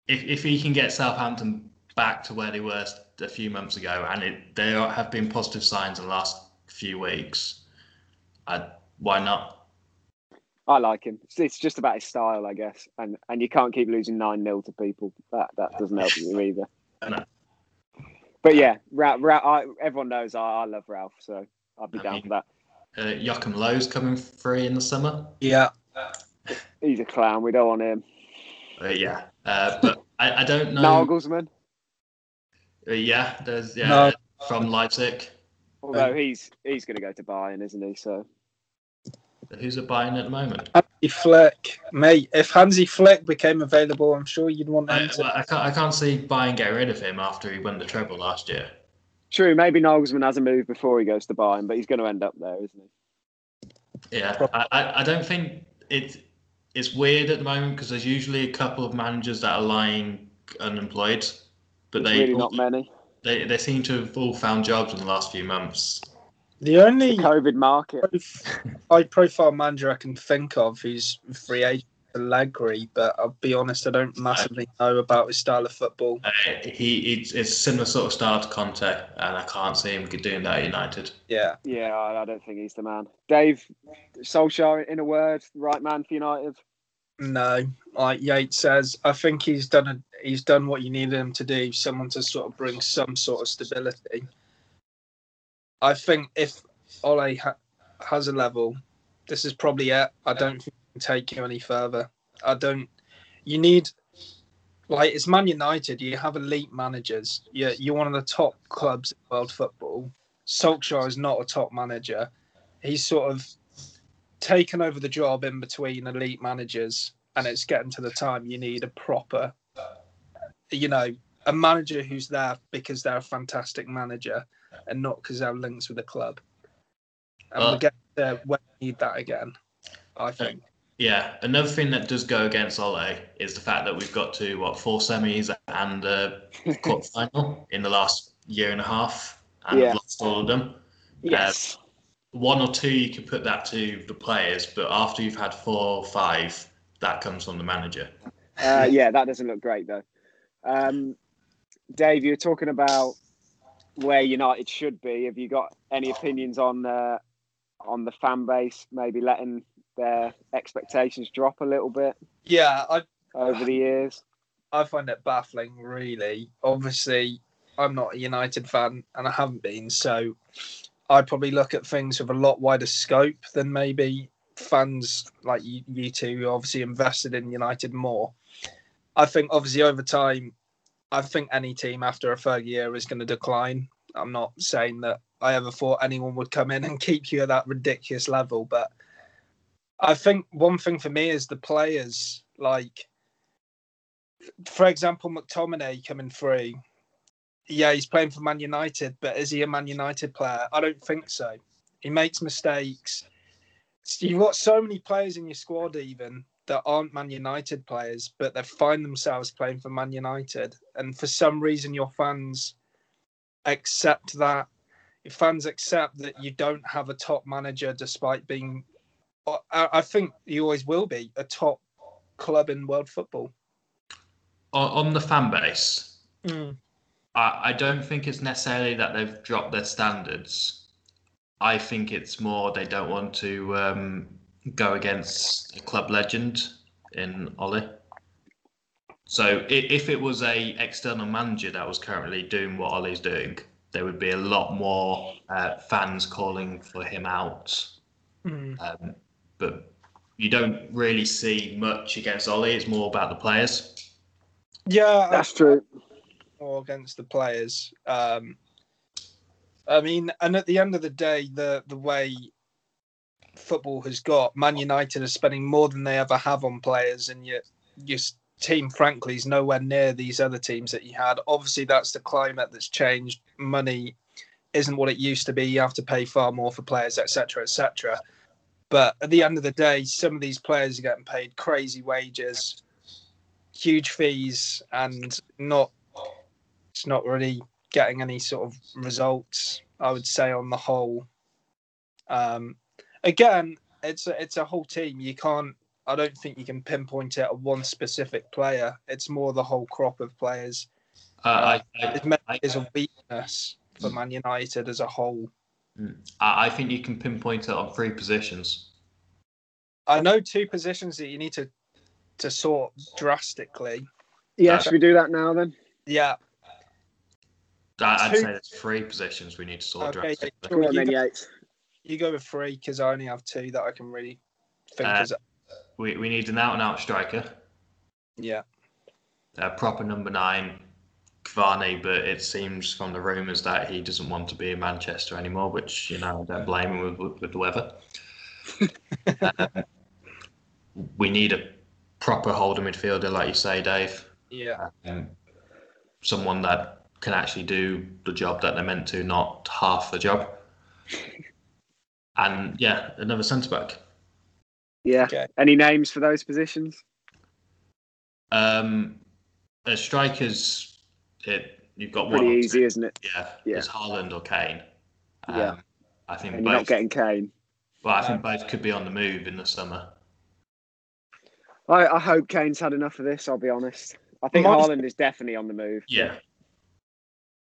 If if he can get Southampton back to where they were a few months ago, and it, there have been positive signs in the last few weeks, I, why not? I like him. It's, it's just about his style, I guess, and and you can't keep losing nine 0 to people. That that doesn't help you either. No. But yeah, Ra- Ra- I, everyone knows I, I love Ralph, so I'd be I down mean- for that. Uh, Joachim Löw's coming free in the summer. Yeah. He's a clown. We don't want him. Uh, yeah, uh, but I, I don't know. Nagelsmann, Uh, yeah, there's yeah No. from Leipzig. although he's he's going to go to Bayern, isn't he? So Who's at Bayern at the moment? Hansi Flick, mate. If Hansi Flick became available, I'm sure you'd want I, him to. well, I can't I can't see Bayern getting rid of him after he won the treble last year. true. Maybe Nagelsmann has a move before he goes to Bayern, but he's going to end up there, isn't he? Yeah, I, I, I don't think it it's weird at the moment because there's usually a couple of managers that are lying unemployed, but There's they really not many. they they seem to have all found jobs in the last few months. The only COVID market. high profile manager I can think of who's free agent is Allegri, but I'll be honest, I don't massively know about his style of football. Uh, he it's, it's a similar sort of style to Conte, and I can't see him doing that at United. Yeah. Yeah, I, I don't think he's the man. Dave Solskjaer, in a word, right man for United. No, like Yates says, I think he's done a, he's done what you needed him to do. Someone to sort of bring some sort of stability. I think if Ole ha- has a level, this is probably it. I don't take you any further. I don't. You need like it's Man United. You have elite managers. You're, you're one of the top clubs in world football. Solskjaer is not a top manager. He's sort of taken over the job in between elite managers, and it's getting to the time you need a proper, you know, a manager who's there because they're a fantastic manager and not because they have links with the club. And Well- we'll get there when we need that again, I think. Yeah, another thing that does go against Ole is the fact that we've got to what four semis and a quarter final in the last year and a half, and Yeah. lost all of them. Yes. One or two, you can put that to the players, but after you've had four or five, that comes from the manager. Uh, yeah, that doesn't look great though. Um, Dave, you were talking about where United should be. Have you got any opinions on uh, on the fan base maybe letting their expectations drop a little bit Yeah, I over the years? I find it baffling, really. Obviously, I'm not a United fan, and I haven't been, so I probably look at things with a lot wider scope than maybe fans like you, you two, who obviously invested in United more. I think, obviously, over time, I think any team after a third year is going to decline. I'm not saying that I ever thought anyone would come in and keep you at that ridiculous level, but I think one thing for me is the players. Like, for example, McTominay coming through. Yeah, he's playing for Man United, but is he a Man United player? I don't think so. He makes mistakes. You've got so many players in your squad, even that aren't Man United players, but they find themselves playing for Man United. And for some reason, your fans accept that. Your fans accept that you don't have a top manager despite being, I think you always will be, a top club in world football. On, on the fan base, Mm. I, I don't think it's necessarily that they've dropped their standards. I think it's more they don't want to um, go against a club legend in Ole. So if it was a external manager that was currently doing what Ole's doing, there would be a lot more uh, fans calling for him out. Mm. Um, but you don't really see much against Ole. It's more about the players. Yeah, That's true. more against the players. Um, I mean, and at the end of the day, the the way football has got, Man United are spending more than they ever have on players, and yet your team, frankly, is nowhere near these other teams that you had. Obviously, that's the climate that's changed. Money isn't what it used to be. You have to pay far more for players, etc., etc. But at the end of the day, some of these players are getting paid crazy wages, huge fees, and not it's not really getting any sort of results. I would say on the whole. Um, again, it's a, it's a whole team. You can't. I don't think you can pinpoint it at one specific player. It's more the whole crop of players. Uh, I, I, maybe I- is a weakness for Man United as a whole. I I think you can pinpoint it on three positions. I know two positions that you need to to sort drastically. Yeah, Uh, should we do that now then? Yeah. I- I'd Two- say there's three positions we need to sort Okay, drastically. yeah, Go on you go-. With three because I only have two that I can really think Uh, We, we need an out and out striker, yeah. a proper number nine, Cavani, but it seems from the rumours that he doesn't want to be in Manchester anymore, which, you know, I don't blame him with, with the weather. um, we need a proper holder midfielder, like you say, Dave. Yeah. Um, someone that can actually do the job that they're meant to, not half the job. And yeah, another centre back. Yeah. Okay. Any names for those positions? Um, as strikers, it you've got one. Pretty easy, two. isn't it? Yeah, Yeah. it's Haaland or Kane. Um, Yeah. I think And you're not getting Kane. well, I think both could be on the move in the summer. I, I hope Kane's had enough of this. I'll be honest. I think My- Haaland is definitely on the move. Yeah,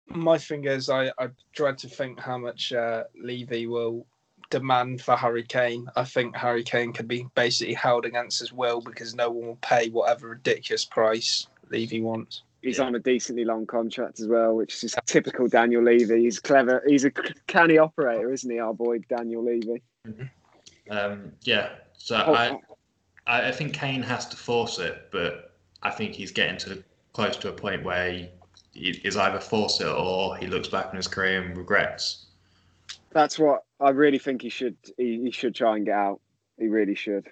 My thing is, I, I dread to think how much uh, Levy will demand for Harry Kane. I think Harry Kane could be basically held against his will because no one will pay whatever ridiculous price Levy wants. He's Yeah. on a decently long contract as well, which is typical Daniel Levy. He's clever. He's a canny operator, isn't he? Our boy Daniel Levy. um, yeah. So Oh, I, I I think Kane has to force it, but I think he's getting to close to a point where he, he is either force it or he looks back on his career and regrets. That's what I really think he should. He, he should try and get out. He really should.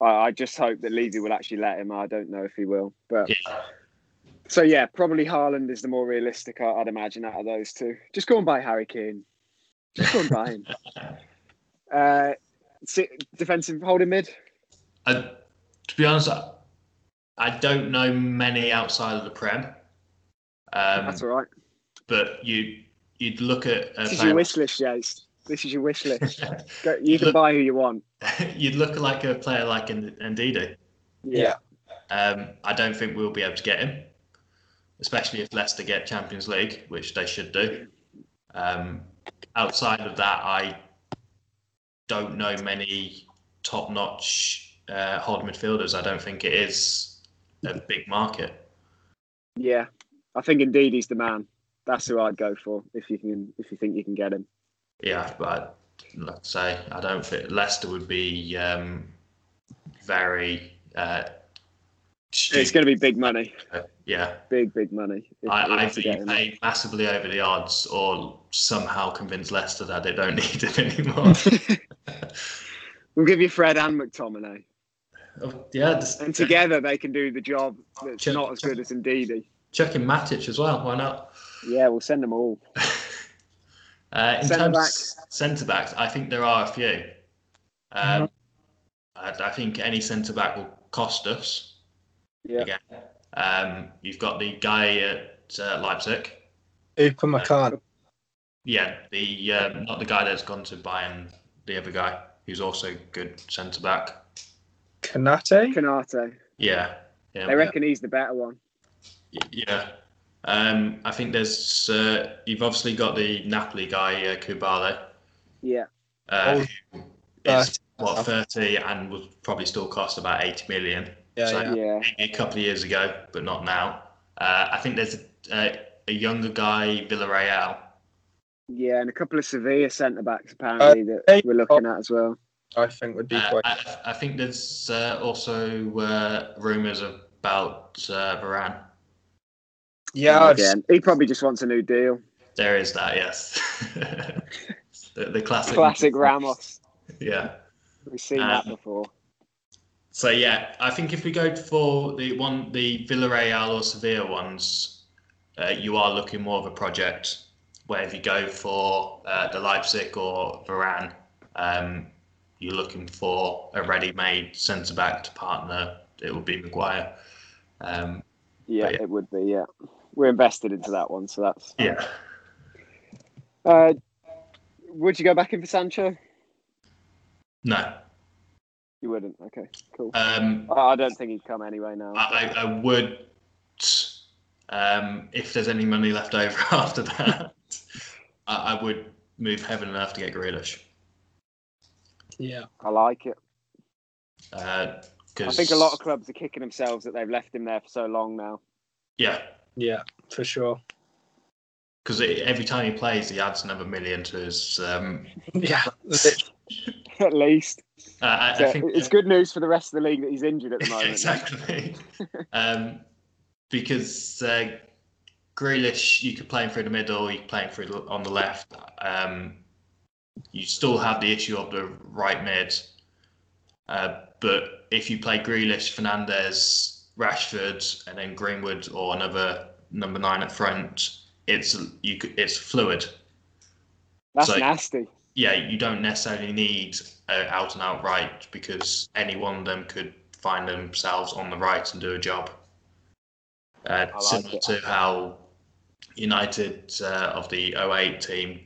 I, I just hope that Levy will actually let him. I don't know if he will, but Yeah. so yeah, probably Haaland is the more realistic. I'd imagine out of those two. Just go and buy Harry Kane. Just go and buy him. Uh, defensive holding mid. I, to be honest, I, I don't know many outside of the Prem. Um, That's all right. but you you'd look at a This is your wish list, Jace. This is your wish list. Go, you can Look- buy who you want. you'd look like a player like N- Ndidi. Yeah. Um, I don't think we'll be able to get him, especially if Leicester get Champions League, which they should do. Um, outside of that, I don't know many top-notch uh, hold midfielders. I don't think it is a big market. Yeah, I think Ndidi he's the man. That's who I'd go for if you can. If you think you can get him. Yeah, but like I say, I don't think Leicester would be um, very. Uh, It's going to be big money. stupid. Yeah, Big, big money. I, either get you pay massively over the odds or somehow convince Leicester that they don't need him anymore. We'll give you Fred and McTominay, Oh, yeah, just and together they can do the job that's Check- not as good as Ndidi. checking Matic as well. Why not? Yeah, we'll send them all. Uh, in Centre terms backs. of centre backs, I think there are a few. Um, I, I think any centre back will cost us. Yeah, Again, um, you've got the guy at uh, Leipzig. Upamecano. Yeah, the um, not the guy that's gone to Bayern, the other guy who's also good centre back. Konaté. Konaté. Yeah, yeah, They reckon he's the better one. Yeah. Um, I think there's uh, you've obviously got the Napoli guy uh, Koulibaly, Yeah, uh, Oh, who is uh, what 30 and would probably still cost about 80 million. Yeah, So- yeah. yeah, Maybe a couple of years ago, but not now. Uh, I think there's a, a younger guy Villarreal. yeah, and a couple of Sevilla centre backs apparently that hey, we're looking at as well. I think would be Uh, quite. I, I think there's uh, also uh, rumours about uh, Varane. Yeah, again, he probably just wants a new deal. There is that, yes. the, the classic. Classic Ramos. Yeah. We've seen that Um, before. So yeah, I think if we go for the one, the Villarreal or Sevilla ones, uh, you are looking more of a project. Where if you go for uh, the Leipzig or Varane, um, you're looking for a ready-made centre back to partner. It would be Maguire. Um, Yeah, yeah. it would be. Yeah, we're invested into that one, so that's. yeah. Uh, would you go back in for Sancho? No. You wouldn't. Okay, cool. Um, I I don't think he'd come anyway now. I, I I would, um, if there's any money left over after that, I, I would move heaven and earth to get Grealish. yeah. I like it. Uh, I 'cause- think a lot of clubs are kicking themselves that they've left him there for so long now. yeah, Yeah, for sure. because every time he plays, he adds another million to his. Um, Yeah, At least uh, I, So I think it's good news for the rest of the league that he's injured at the moment. exactly um, because uh, Grealish, you could play him through the middle, you could play him through the, on the left. Um, you still have the issue of the right mid, uh, but if you play Grealish, Fernandes, Rashford, and then Greenwood or another number nine at front, it's you it's fluid. That's So- nasty. yeah, you don't necessarily need uh, out and out right because any one of them could find themselves on the right and do a job. Uh, like similar it. to how United uh, of the 08 team,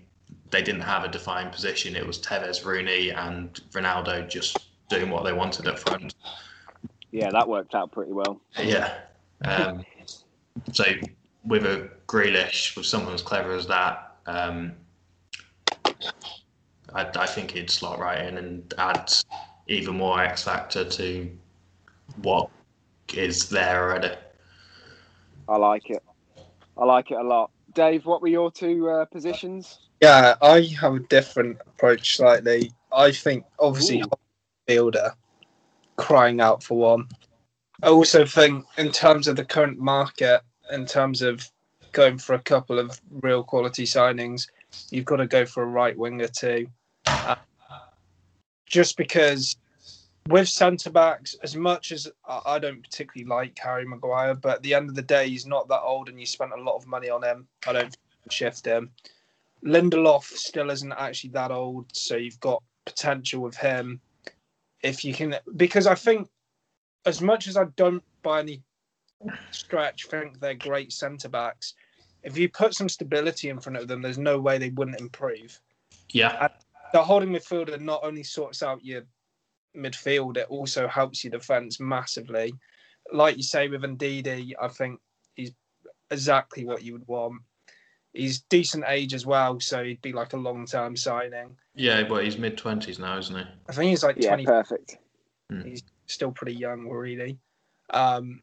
they didn't have a defined position. It was Tevez, Rooney, and Ronaldo just doing what they wanted up front. Yeah, that worked out pretty well. Yeah. Um, so with a Grealish, with someone as clever as that, um, I, I think he'd slot right in and add even more X factor to what is there already. I like it. I like it a lot. Dave, what were your two uh, positions? yeah. I have a different approach slightly. I think obviously Ooh. fielder crying out for one. I also think in terms of the current market, in terms of going for a couple of real quality signings, you've got to go for a right winger too. Uh, just because with centre backs, as much as I don't particularly like Harry Maguire, but at the end of the day, he's not that old and you spent a lot of money on him. I don't shift him. Lindelof still isn't actually that old, so you've got potential with him. If you can, because I think as much as I don't by any stretch think they're great centre backs, if you put some stability in front of them, there's no way they wouldn't improve. Yeah, The holding midfielder not only sorts out your midfield, it also helps your defence massively. Like you say with Ndidi, I think he's exactly what you would want. He's decent age as well, so he'd be like a long term signing. yeah, but he's mid twenties now, isn't he? I think he's like Yeah, 20 perfect. Hmm. Still pretty young, really. Um,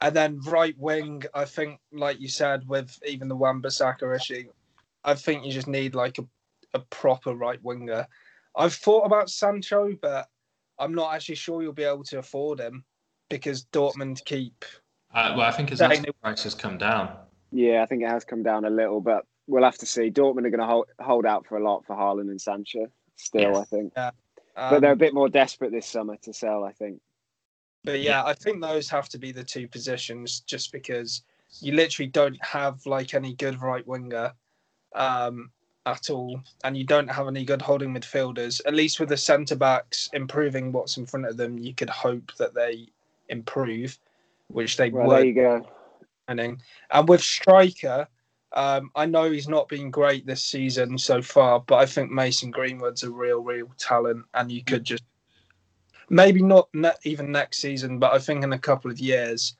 and then right wing, I think, like you said, with even the Wan-Bissaka issue, I think you just need like a, a proper right winger. I've thought about Sancho, but I'm not actually sure you'll be able to afford him because Dortmund keep. Uh, well, I think his Saying asking price has come down. Yeah, I think it has come down a little, but we'll have to see. Dortmund are going to hold, hold out for a lot for Haaland and Sancho still, Yeah. I think. Yeah. But they're a Um, bit more desperate this summer to sell. I think. But yeah, I think those have to be the two positions just because you literally don't have like any good right winger um, at all, and you don't have any good holding midfielders. At least with the centre backs improving what's in front of them, you could hope that they improve, which they Well, would. there you go. And with striker, um, I know he's not been great this season so far, but I think Mason Greenwood's a real, real talent, and you could just maybe not ne- even next season, but I think in a couple of years,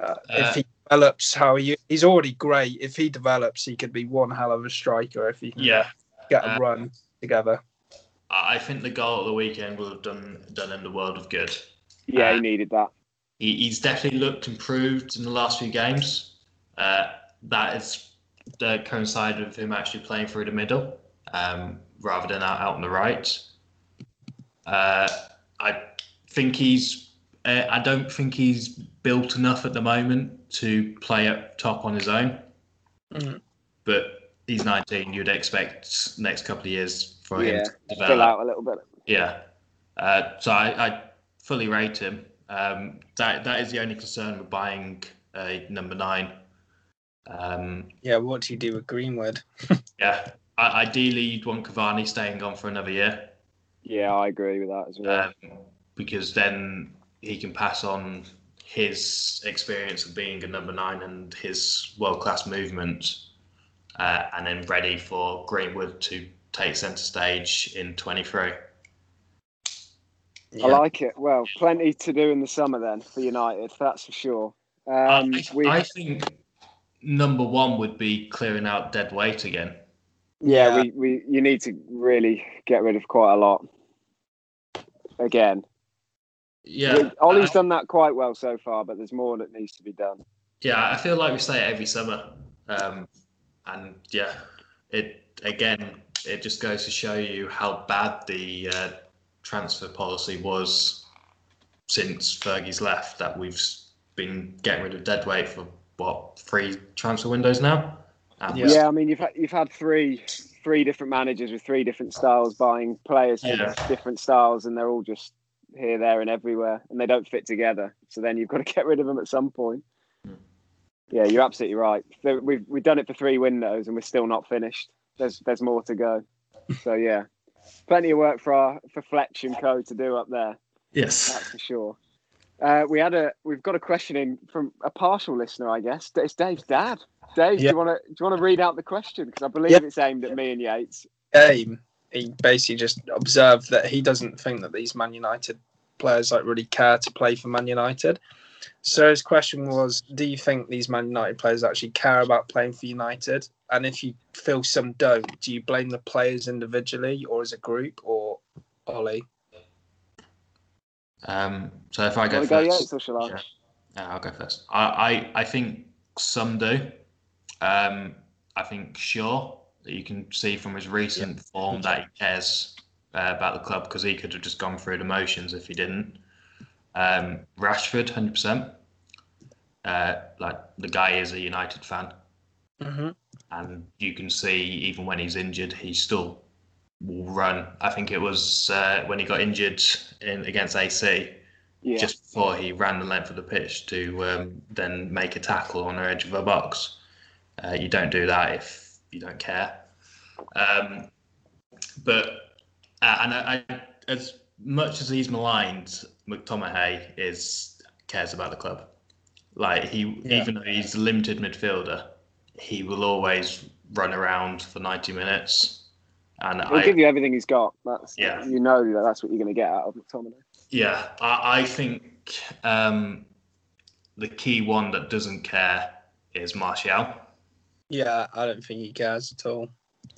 uh, if Uh, he develops how he he's already great. If he develops, he could be one hell of a striker if he can Yeah, get a Uh, run together. I I think the goal at the weekend will have done done him the world of good. Yeah, Uh, he needed that. He, he's definitely looked improved in the last few games. Uh, that is uh, coincided with him actually playing through the middle um, rather than out, out on the right. Uh, I think he's. Uh, I don't think he's built enough at the moment to play up top on his own. Mhm. But he's 19. You'd expect next couple of years for him Yeah, to Fill develop. out a little bit. Yeah. Uh, so I, I fully rate him. Um, that that is the only concern with buying a number nine. Um, Yeah, what do you do with Greenwood? yeah. I, ideally, you'd want Cavani staying on for another year Yeah, I agree with that as well. um, because then he can pass on his experience of being a number nine and his world class movement, uh, and then ready for Greenwood to take centre stage in 23. I like it. Well, plenty to do in the summer then for United, that's for sure. Um, I, we, I think number one would be clearing out dead weight again. yeah, Yeah. we, we you need to really get rid of quite a lot. Again, Yeah, We- Ole's I, done that quite well so far, but there's more that needs to be done. yeah. I feel like we say it every summer, um, and yeah, it again. It just goes to show you how bad the uh, transfer policy was since Fergie's left. That we've been getting rid of dead weight for what three transfer windows now. And Yeah. Yeah, I mean you've had, you've had three three different managers with three different styles buying players for Yeah. different styles, and they're all just here, there, and everywhere, and they don't fit together. So then you've got to get rid of them at some point. Hmm. Yeah, you're absolutely right. We've we've done it for three windows, and we're still not finished. There's there's more to go. So yeah, plenty of work for our for Fletch and Co to do up there. yes, That's for sure. Uh, we had a we've got a question in from a partial listener, I guess. It's Dave's dad. Dave, do you want to do you want to read out the question because I believe Yeah. it's aimed at me and Yates. game, he basically just observed that he doesn't think that these Man United players like really care to play for Man United. So his question was, do you think these Man United players actually care about playing for United? And if you feel some don't, do you blame the players individually or as a group or Ole? Um, so if I go Want to go first, Yates or shall I? Yeah. Yeah, I'll go first. I, I, I think some do. Um, I think Shaw, that you can see from his recent form that he cares uh, about the club because he could have just gone through the motions if he didn't. Um, Rashford, hundred percent. Uh, like the guy is a United fan, Mm-hmm. and you can see even when he's injured, he still will run. I think it was uh, when he got injured in against AC Yeah, just before he ran the length of the pitch to um, then make a tackle on the edge of a box. Uh, you don't do that if you don't care. Um, but uh, and I, I, as much as he's maligned, McTominay is cares about the club. Like he, Yeah. even though he's a limited midfielder, he will always run around for ninety minutes. And he'll I, give you everything he's got. That's Yeah. You know that that's what you're going to get out of McTominay. Yeah, I, I think um, the key one that doesn't care is Martial. Yeah, I don't think he cares at all.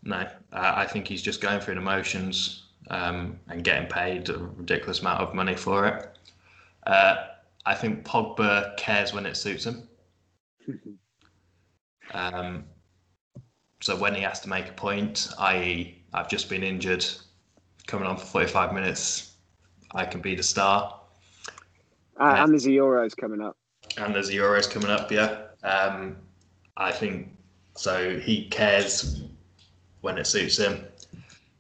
No, uh, I think he's just going through the motions um, and getting paid a ridiculous amount of money for it. Uh, I think Pogba cares when it suits him. Um, so when he has to make a point, i.e., I've just been injured, coming on for 45 minutes, I can be the star. Uh, And there's the Euros coming up. and there's the Euros coming up. Yeah, um, I think so. He cares when it suits him.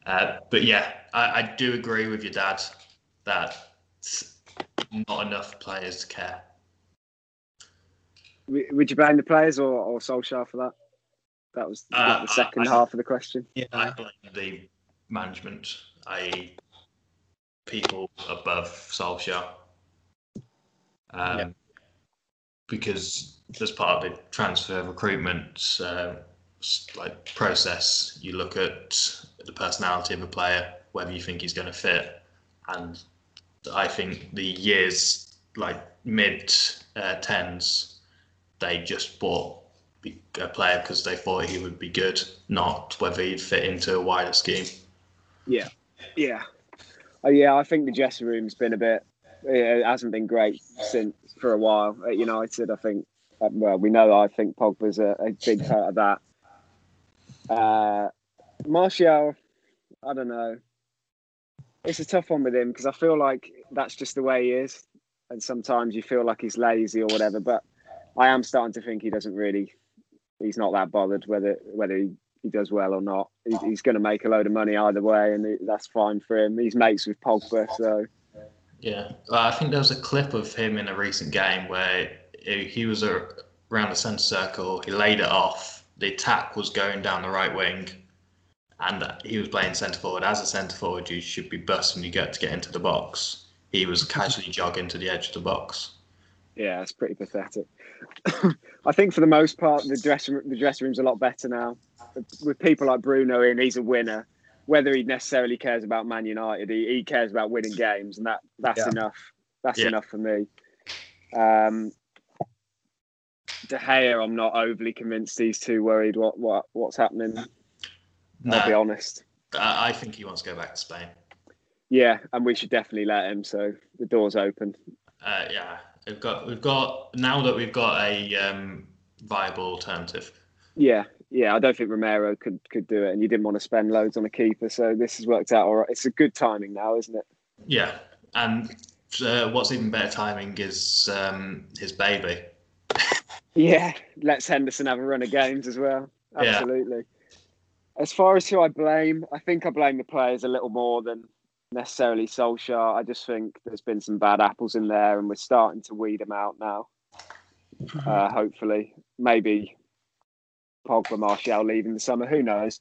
Uh, but yeah, I, I do agree with your dad that not enough players care. Would you blame the players or, or Solskjaer for that? That was Uh, the second I- half of the question. Yeah. I blame the management, i.e., people above Solskjaer. Um, Yeah. Because as part of the transfer recruitment uh, like process, you look at the personality of a player, whether you think he's going to fit, and I think the years like mid uh, tens, they just bought a player because they thought he would be good, not whether he'd fit into a wider scheme. Yeah, yeah, oh, yeah. I think the dressing room's been a bit. It hasn't been great since for a while at United. I think. uh, Well, we know. I think Pogba's a, a big part of that. Uh, Martial, I don't know. It's a tough one with him because I feel like that's just the way he is, and sometimes you feel like he's lazy or whatever. But I am starting to think he doesn't really. He's not that bothered whether whether he, he does well or not. He's, he's going to make a load of money either way, and it- that's fine for him. He's mates with Pogba, so Yeah, I think there was a clip of him in a recent game where he was around the centre circle. He laid it off. The attack was going down the right wing, and he was playing centre forward. As a centre forward, you should be busting you get to get into the box. He was casually jogging to the edge of the box. Yeah, it's pretty pathetic. I think for the most part, the dressing the dressing room's a lot better now. With people like Bruno in, he's a winner. Whether he necessarily cares about Man United, he, he cares about winning games, and that that's Yeah. enough. That's Yeah. enough for me. Um, De Gea, I'm not overly convinced he's too worried what what what's happening. I'll be honest. I I think he wants to go back to Spain. Yeah, and we should definitely let him. So the door's open. Uh, yeah, we've got we've got now that we've got a um, viable alternative. Yeah, yeah. I don't think Romero could could do it, and you didn't want to spend loads on a keeper. So this has worked out all right. It's a good timing now, isn't it? Yeah, and uh, what's even better timing is um, his baby. Yeah, let's Henderson have a run of games as well. Yeah. Absolutely. As far as who I blame, I think I blame the players a little more than necessarily Solskjaer. I just think there's been some bad apples in there, and we're starting to weed them out now. Uh, hopefully, maybe Pogba, Martial leaving the summer. Who knows?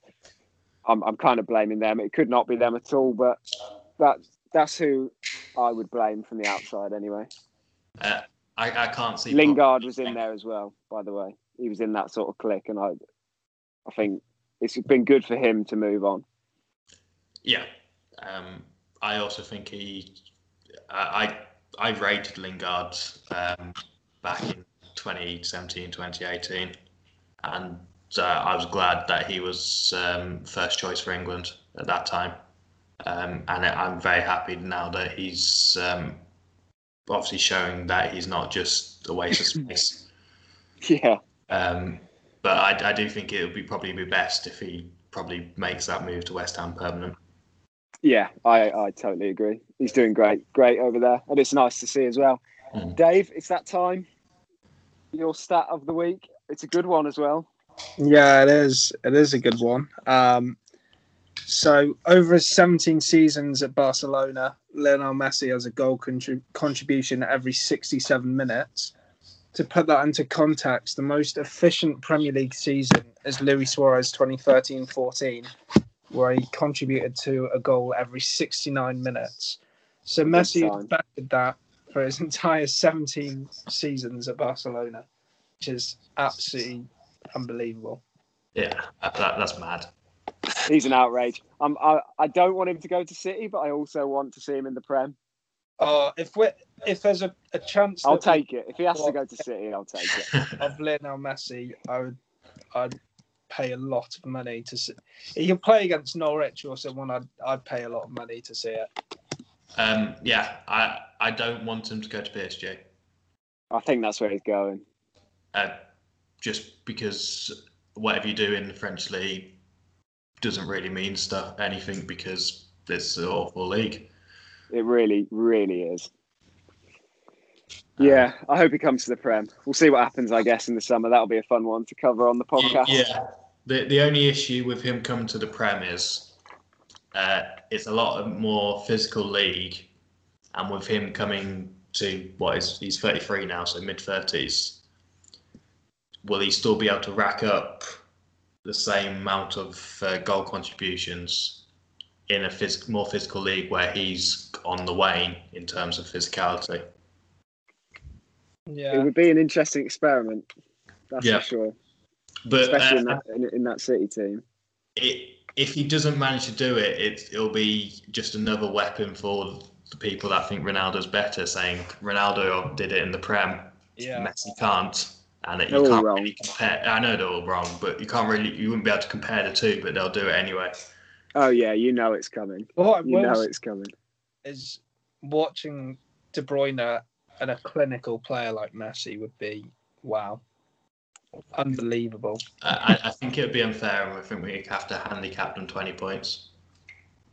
I'm I'm kind of blaming them. It could not be them at all, but that that's who I would blame from the outside anyway. Uh, I, I can't see Lingard was in there as well, by the way. He was in that sort of clique, and I, I think it's been good for him to move on. Yeah, um, I also think he. I I, I rated Lingard um, back in 2017, 2018, and uh, I was glad that he was um, first choice for England at that time. Um, and I'm very happy now that he's um, obviously showing that he's not just a waste of space. Yeah, Um, but I, I do think it would be probably be best if he probably makes that move to West Ham permanent. Yeah, I I totally agree. He's doing great, great over there, and it's nice to see as well. Mm. Dave, it's that time. Your stat of the week. It's a good one as well. Yeah, it is. It is a good one. Um, so over his 17 seasons at Barcelona, Lionel Messi has a goal contrib- contribution every 67 minutes. To put that into context, the most efficient Premier League season is Luis Suarez 2013-14, where he contributed to a goal every 69 minutes. So Messi sign. has backed that for his entire 17 seasons at Barcelona, which is absolutely unbelievable. Yeah, that, that, that's mad. He's an outrage. Um, I I don't want him to go to City, but I also want to see him in the Prem. Oh, if we if there's a, a chance I'll that we- take it. If he has to go to City, I'll take it. of Lionel Messi, I would I'd pay a lot of money to see. He can play against Norwich or someone. I'd I'd pay a lot of money to see it. Um, yeah, I I don't want him to go to PSG. I think that's where he's going. Uh, just because whatever you do in the French league doesn't really mean stuff anything because it's an awful league. It really, really is. Yeah, I hope he comes to the Prem. We'll see what happens, I guess, in the summer. That'll be a fun one to cover on the podcast. Yeah. The the only issue with him coming to the Prem is uh, it's a lot more physical league, and with him coming to what is he's 33 now, so mid 30s, will he still be able to rack up the same amount of uh, goal contributions in a phys- more physical league where he's on the wane in terms of physicality? Yeah, it would be an interesting experiment, that's Yeah. for sure. But Especially uh, in that in, in that City team. it, if he doesn't manage to do it, it, it'll be just another weapon for the people that think Ronaldo's better, saying Ronaldo did it in the Prem, yeah. Messi can't, and it, They're you can't wrong. really compare. I know they're all wrong, but you can't really, you wouldn't be able to compare the two, but they'll do it anyway. Oh yeah, you know it's coming. What I You know it's coming. is watching De Bruyne and a clinical player like Messi would be wow, unbelievable. I, I I think it would be unfair, and I think we'd have to handicap them twenty points.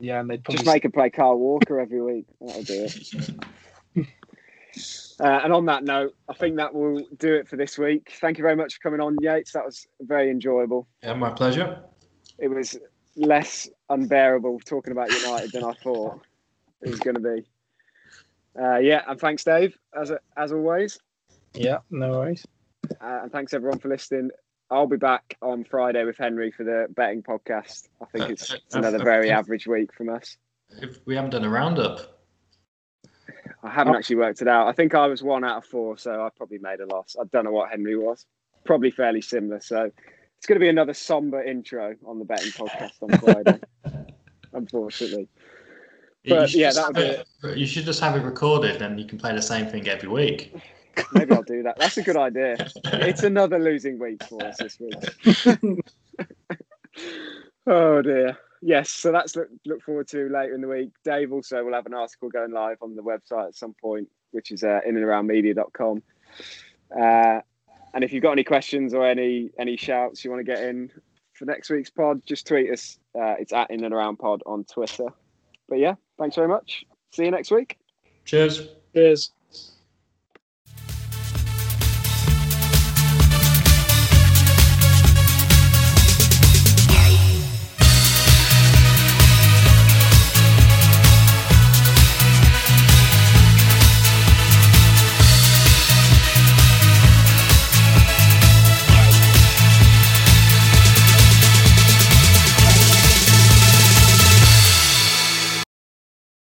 Yeah, and they'd probably Just make him play Kyle Walker every week. That'll do it. Uh, and on that note, I think that will do it for this week. Thank you very much for coming on, Yates. That was very enjoyable. Yeah, my pleasure. It was less unbearable talking about United than I thought it was going to be. Uh, yeah, and thanks, Dave, as as always. yeah, no worries. Uh, and thanks everyone for listening. I'll be back on Friday with Henry for the betting podcast. I think it's, it's another very average week from us. If we haven't done a roundup, I haven't actually worked it out. I think I was one out of four, so I probably made a loss. I don't know what Henry was. Probably fairly similar. So it's going to be another somber intro on the betting podcast on Friday, unfortunately. But, yeah, just that'll have it- You should just have it recorded, and you can play the same thing every week. Maybe I'll do that. That's a good idea. It's another losing week for us this week. oh dear. Yes, so that's look, look forward to later in the week. Dave also will have an article going live on the website at some point, which is uh, in and around media.com. Uh, and if you've got any questions or any any shouts you want to get in for next week's pod, just tweet us. Uh, it's at in and around pod on Twitter. But yeah, thanks very much. See you next week. Cheers. Cheers.